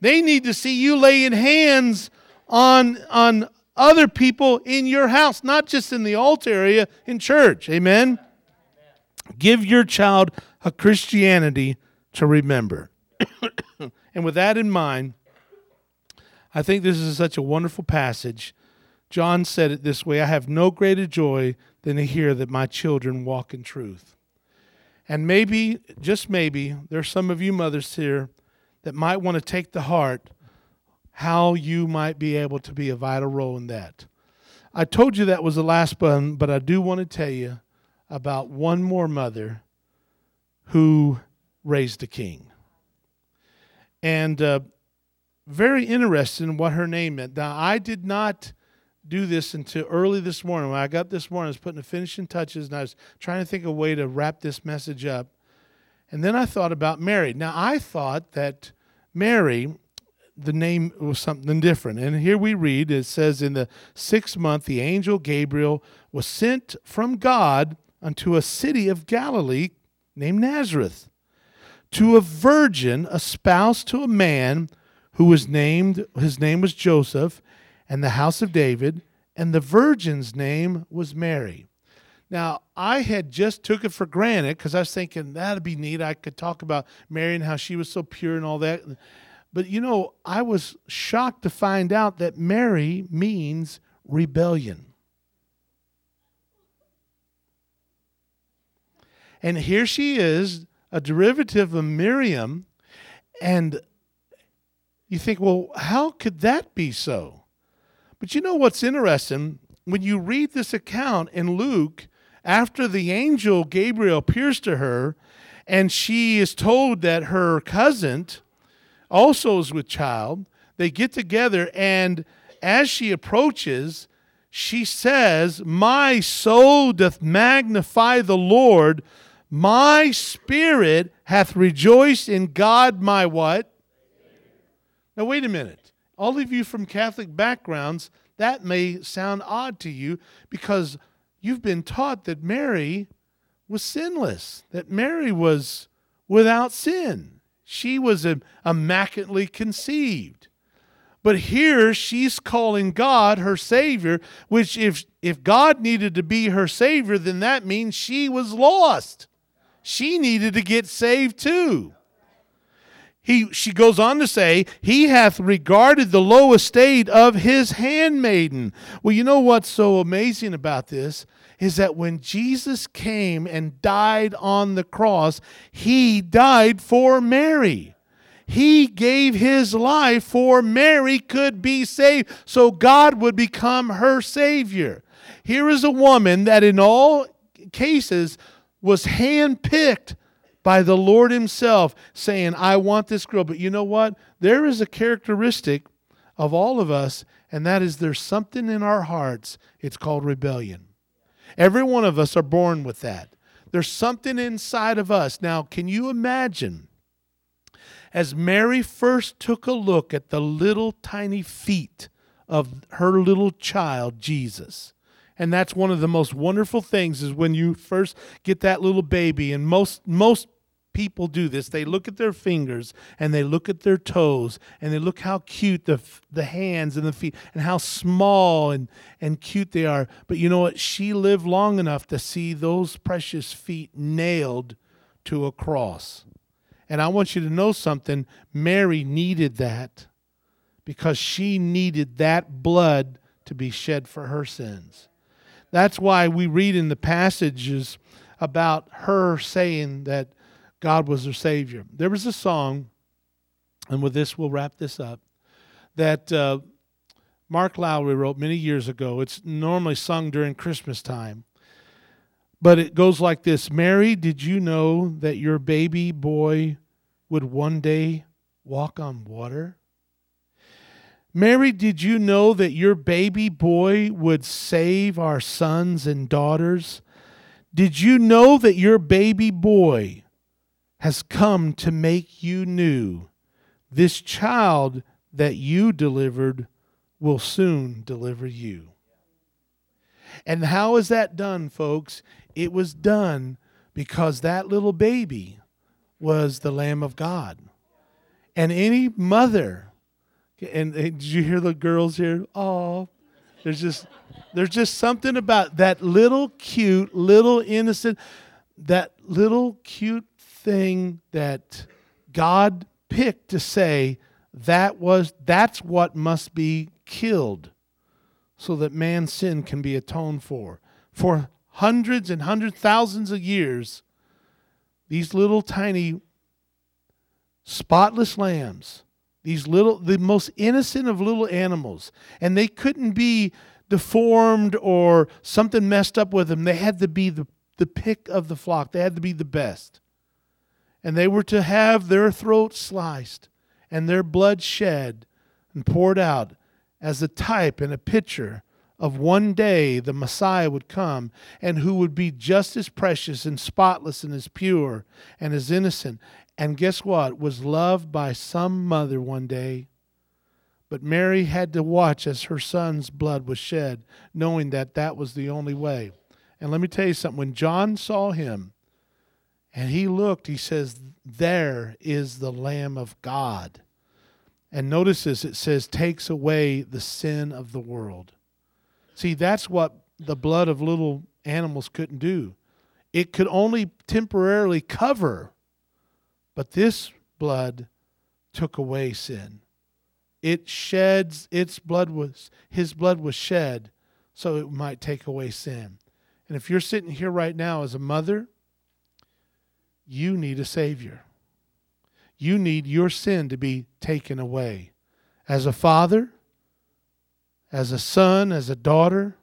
They need to see you laying hands on, on other people in your house, not just in the altar area in church. Amen? Give your child a Christianity to remember. and with that in mind, I think this is such a wonderful passage. John said it this way I have no greater joy than to hear that my children walk in truth. And maybe, just maybe, there's some of you mothers here that might want to take to heart how you might be able to be a vital role in that. I told you that was the last one, but I do want to tell you about one more mother who raised a king. And uh, very interested in what her name meant. Now, I did not do this until early this morning. When I got this morning, I was putting the finishing touches and I was trying to think of a way to wrap this message up. And then I thought about Mary. Now, I thought that Mary, the name was something different. And here we read it says, In the sixth month, the angel Gabriel was sent from God unto a city of Galilee named Nazareth to a virgin espoused to a man who was named his name was Joseph and the house of David and the virgin's name was Mary. Now, I had just took it for granted because I was thinking that'd be neat. I could talk about Mary and how she was so pure and all that. But you know, I was shocked to find out that Mary means rebellion. And here she is a derivative of Miriam. And you think, well, how could that be so? But you know what's interesting? When you read this account in Luke, after the angel Gabriel appears to her, and she is told that her cousin also is with child, they get together, and as she approaches, she says, My soul doth magnify the Lord my spirit hath rejoiced in God, my what? Now, wait a minute. All of you from Catholic backgrounds, that may sound odd to you because you've been taught that Mary was sinless, that Mary was without sin. She was immaculately conceived. But here she's calling God her Savior, which if, if God needed to be her Savior, then that means she was lost she needed to get saved too. He, she goes on to say, He hath regarded the low estate of his handmaiden. Well, you know what's so amazing about this? Is that when Jesus came and died on the cross, he died for Mary. He gave his life for Mary could be saved, so God would become her Savior. Here is a woman that, in all cases, was handpicked by the Lord Himself, saying, I want this girl. But you know what? There is a characteristic of all of us, and that is there's something in our hearts. It's called rebellion. Every one of us are born with that. There's something inside of us. Now, can you imagine? As Mary first took a look at the little tiny feet of her little child, Jesus, and that's one of the most wonderful things is when you first get that little baby and most most people do this. They look at their fingers and they look at their toes and they look how cute the the hands and the feet and how small and and cute they are. But you know what? She lived long enough to see those precious feet nailed to a cross. And i want you to know something. Mary needed that because she needed that blood to be shed for her sins that's why we read in the passages about her saying that God was her Savior. There was a song and with this we'll wrap this up, that uh, Mark Lowry wrote many years ago. It's normally sung during Christmas time. But it goes like this Mary, did you know that your baby boy would one day walk on water? Mary, did you know that your baby boy would save our sons and daughters? Did you know that your baby boy has come to make you new? This child that you delivered will soon deliver you. And how is that done, folks? It was done because that little baby was the Lamb of God. And any mother, and, did you hear the girls here? Oh, there's just there's just something about that little cute, little innocent, that little cute thing that God picked to say that was that's what must be killed so that man's sin can be atoned for. For hundreds and hundreds thousands of years, these little tiny spotless lambs, these little the most innocent of little animals, and they couldn't be deformed or something messed up with them. They had to be the, the pick of the flock. They had to be the best. And they were to have their throats sliced and their blood shed and poured out as a type and a picture of one day the Messiah would come and who would be just as precious and spotless and as pure and as innocent. And guess what? Was loved by some mother one day. But Mary had to watch as her son's blood was shed, knowing that that was the only way. And let me tell you something when John saw him and he looked, he says, There is the Lamb of God. And notice this it says, takes away the sin of the world. See, that's what the blood of little animals couldn't do. It could only temporarily cover, but this blood took away sin. It sheds its blood was his blood was shed so it might take away sin. And if you're sitting here right now as a mother, you need a savior. You need your sin to be taken away. As a father, as a son, as a daughter,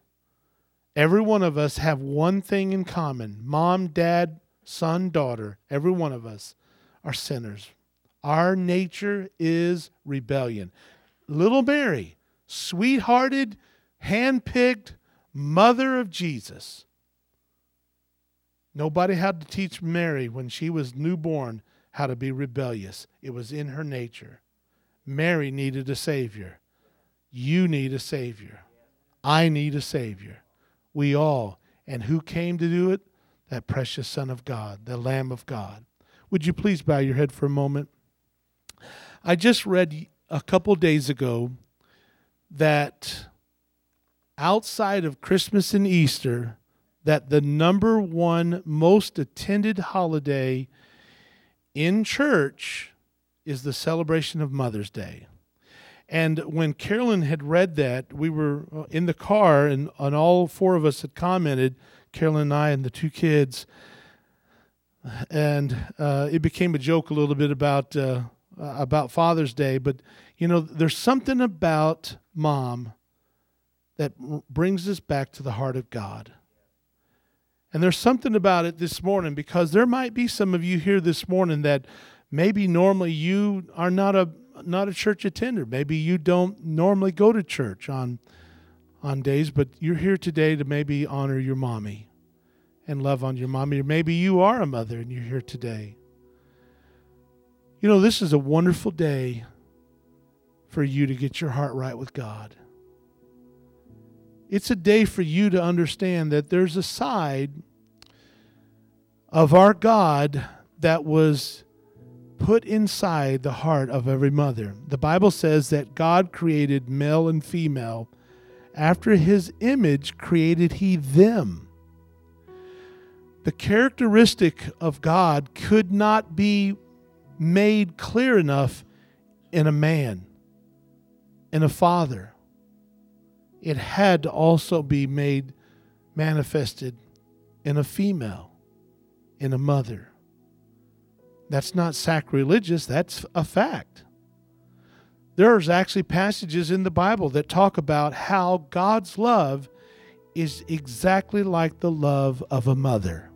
every one of us have one thing in common mom, dad, son, daughter, every one of us are sinners. Our nature is rebellion. Little Mary, sweethearted, hand-picked mother of Jesus. Nobody had to teach Mary when she was newborn how to be rebellious. It was in her nature. Mary needed a Savior. You need a Savior. I need a Savior. We all. And who came to do it? That precious Son of God, the Lamb of God. Would you please bow your head for a moment? I just read a couple days ago that outside of Christmas and Easter, that the number one most attended holiday in church is the celebration of Mother's Day. And when Carolyn had read that, we were uh, in the car, and, and all four of us had commented, Carolyn and I and the two kids. And uh, it became a joke a little bit about uh, about Father's Day, but you know, there's something about mom that brings us back to the heart of God. And there's something about it this morning because there might be some of you here this morning that maybe normally you are not a not a church attender. Maybe you don't normally go to church on on days, but you're here today to maybe honor your mommy and love on your mommy. Or maybe you are a mother and you're here today. You know, this is a wonderful day for you to get your heart right with God. It's a day for you to understand that there's a side of our God that was put inside the heart of every mother. The Bible says that God created male and female. After his image created he them. The characteristic of God could not be made clear enough in a man, in a father. It had to also be made manifested in a female, in a mother. That's not sacrilegious, that's a fact. there's actually passages in the Bible that talk about how God's love is exactly like the love of a mother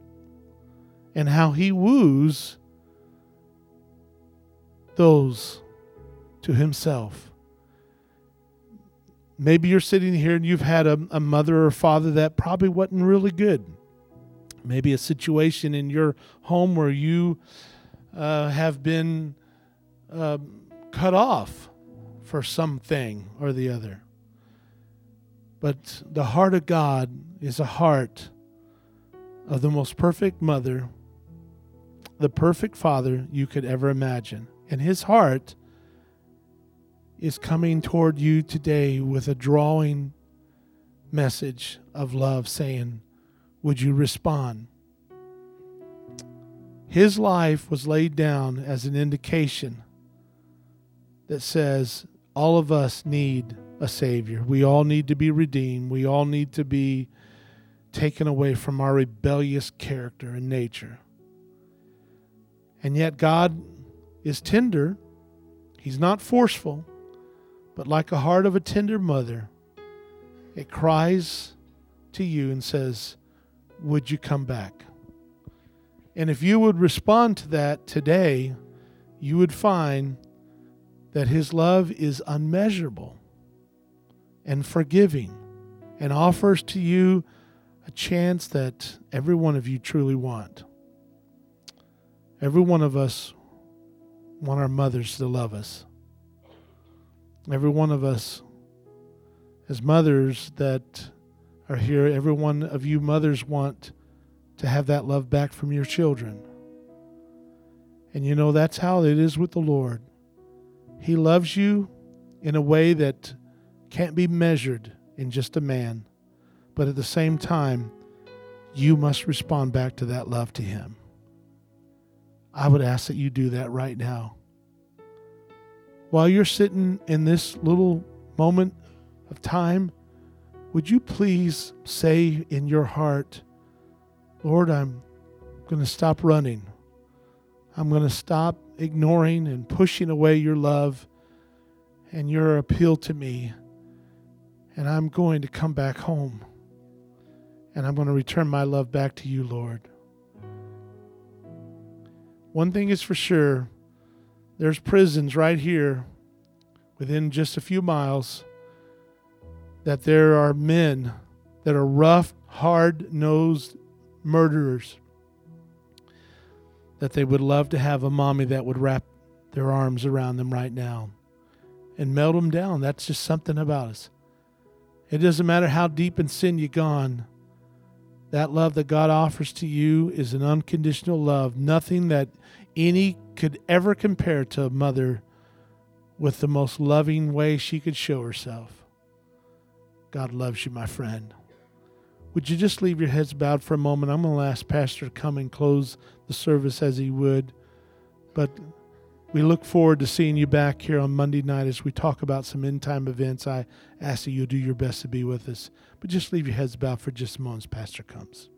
and how he woos those to himself. Maybe you're sitting here and you've had a, a mother or father that probably wasn't really good. Maybe a situation in your home where you uh, have been uh, cut off for something or the other. But the heart of God is a heart of the most perfect mother, the perfect father you could ever imagine. And his heart is coming toward you today with a drawing message of love saying, Would you respond? His life was laid down as an indication that says all of us need a Savior. We all need to be redeemed. We all need to be taken away from our rebellious character and nature. And yet, God is tender, He's not forceful, but like a heart of a tender mother, it cries to you and says, Would you come back? And if you would respond to that today, you would find that His love is unmeasurable and forgiving and offers to you a chance that every one of you truly want. Every one of us want our mothers to love us. Every one of us, as mothers that are here, every one of you mothers want to have that love back from your children. And you know, that's how it is with the Lord. He loves you in a way that can't be measured in just a man. But at the same time, you must respond back to that love to Him. I would ask that you do that right now while you're sitting in this little moment of time, would you please say in your heart, Lord, I'm going to stop running. I'm going to stop ignoring and pushing away your love and your appeal to me. And I'm going to come back home. And I'm going to return my love back to you, Lord. One thing is for sure there's prisons right here within just a few miles that there are men that are rough, hard nosed murderers that they would love to have a mommy that would wrap their arms around them right now and melt them down. That's just something about us. It doesn't matter how deep in sin you've gone. That love that God offers to you is an unconditional love. Nothing that any could ever compare to a mother with the most loving way she could show herself. God loves you, my friend. Would you just leave your heads bowed for a moment? I'm going to ask Pastor to come and close the service as he would. But we look forward to seeing you back here on Monday night as we talk about some end time events. I ask that you do your best to be with us. But just leave your heads bowed for just a moment as Pastor comes.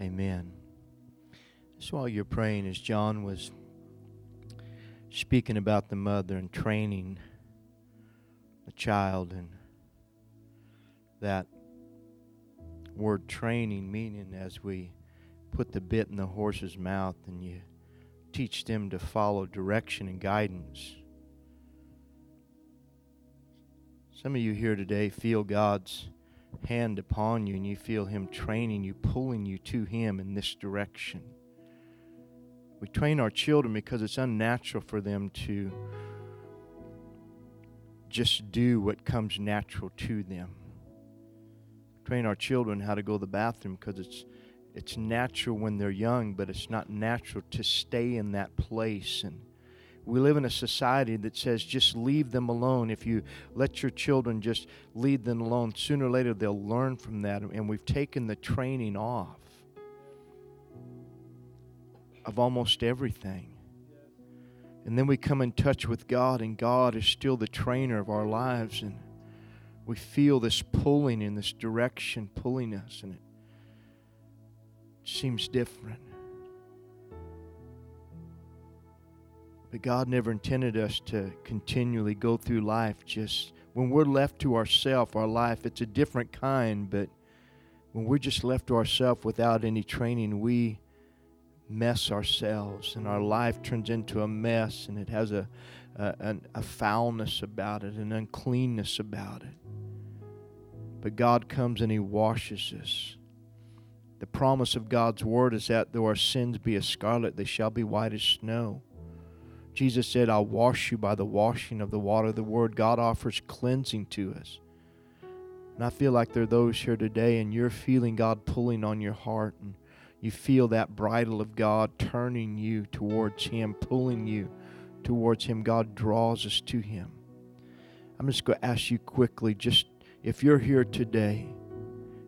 Amen. So while you're praying, as John was speaking about the mother and training the child, and that word training, meaning as we put the bit in the horse's mouth and you teach them to follow direction and guidance. Some of you here today feel God's hand upon you and you feel Him training you, pulling you to Him in this direction. We train our children because it's unnatural for them to just do what comes natural to them. Train our children how to go to the bathroom because it's it's natural when they're young, but it's not natural to stay in that place and we live in a society that says just leave them alone. If you let your children just leave them alone, sooner or later they'll learn from that. And we've taken the training off of almost everything. And then we come in touch with God, and God is still the trainer of our lives. And we feel this pulling in this direction, pulling us, and it seems different. But God never intended us to continually go through life just when we're left to ourselves, our life, it's a different kind, but when we're just left to ourselves without any training, we mess ourselves and our life turns into a mess and it has a, a, a foulness about it, an uncleanness about it. But God comes and He washes us. The promise of God's word is that though our sins be as scarlet, they shall be white as snow. Jesus said, I'll wash you by the washing of the water of the word. God offers cleansing to us. And I feel like there are those here today, and you're feeling God pulling on your heart, and you feel that bridle of God turning you towards Him, pulling you towards Him. God draws us to Him. I'm just going to ask you quickly, just if you're here today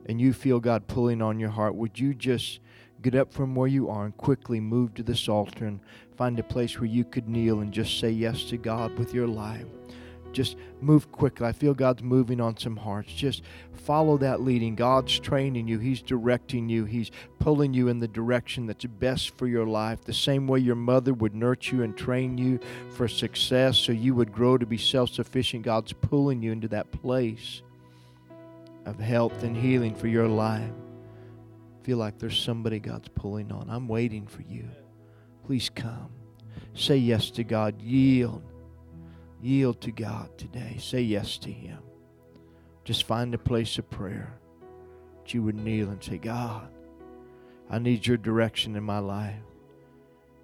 and you feel God pulling on your heart, would you just get up from where you are and quickly move to this altar and find a place where you could kneel and just say yes to God with your life? Just move quickly. I feel God's moving on some hearts. Just follow that leading. God's training you, He's directing you, He's pulling you in the direction that's best for your life. The same way your mother would nurture and train you for success so you would grow to be self sufficient, God's pulling you into that place of health and healing for your life. Feel like there's somebody God's pulling on. I'm waiting for you. Please come. Say yes to God. Yield. Yield to God today. Say yes to Him. Just find a place of prayer that you would kneel and say, God, I need your direction in my life.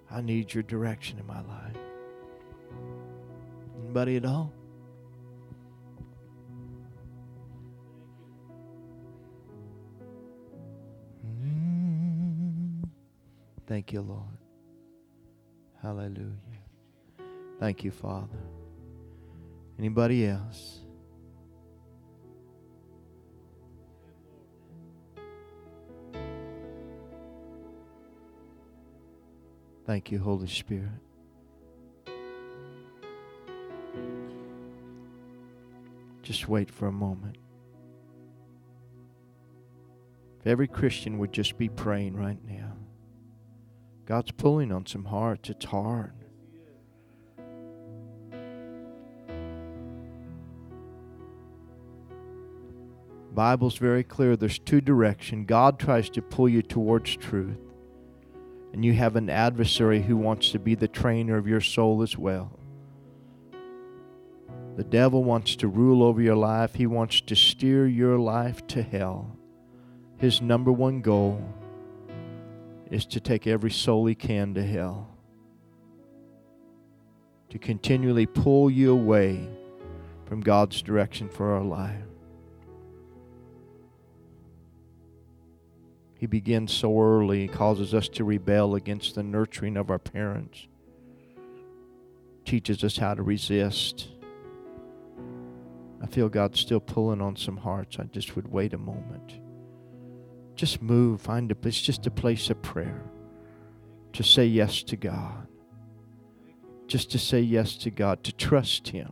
I need your direction in my life. Anybody at all? Mm. Thank you, Lord. Hallelujah. Thank you, Father. Anybody else? Thank you, Holy Spirit. Just wait for a moment. If every Christian would just be praying right now, God's pulling on some hearts. It's hard. Bible's very clear. There's two directions. God tries to pull you towards truth. And you have an adversary who wants to be the trainer of your soul as well. The devil wants to rule over your life. He wants to steer your life to hell. His number one goal is to take every soul he can to hell. To continually pull you away from God's direction for our life. He begins so early, causes us to rebel against the nurturing of our parents, teaches us how to resist. I feel God's still pulling on some hearts. I just would wait a moment. Just move, find a it's just a place of prayer. To say yes to God. Just to say yes to God, to trust Him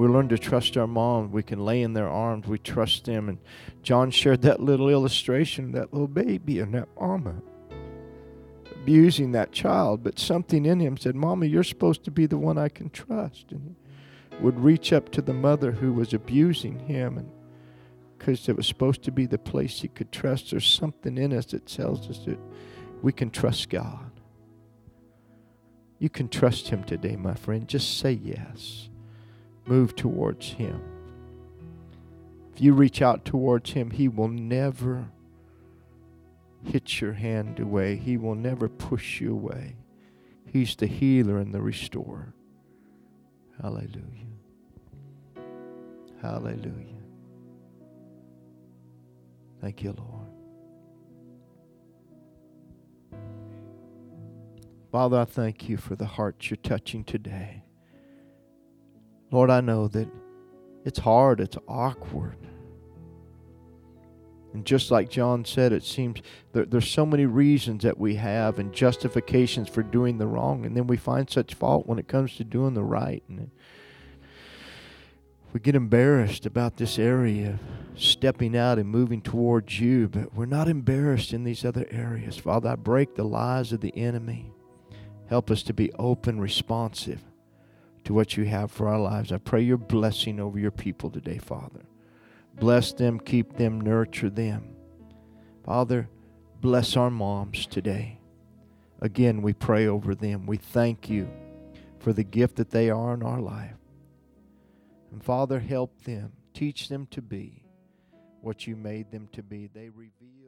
we learn to trust our mom. We can lay in their arms. We trust them. And John shared that little illustration, that little baby and that mama abusing that child. But something in him said, Mama, you're supposed to be the one I can trust. And he would reach up to the mother who was abusing him. And because it was supposed to be the place you could trust, there's something in us that tells us that we can trust God. You can trust him today, my friend. Just say yes move towards Him. If you reach out towards Him, He will never hit your hand away, He will never push you away. He's the healer and the restorer. Hallelujah. Hallelujah. Thank you, Lord. Father, I thank you for the hearts you're touching today. Lord, I know that it's hard, it's awkward. And just like John said, it seems there, there's so many reasons that we have and justifications for doing the wrong, and then we find such fault when it comes to doing the right. And we get embarrassed about this area, of stepping out and moving towards you, but we're not embarrassed in these other areas. Father, I break the lies of the enemy. Help us to be open, responsive to what you have for our lives. I pray your blessing over your people today, Father. Bless them, keep them, nurture them. Father, bless our moms today. Again, we pray over them. We thank you for the gift that they are in our life. And Father, help them. Teach them to be what you made them to be. They reveal.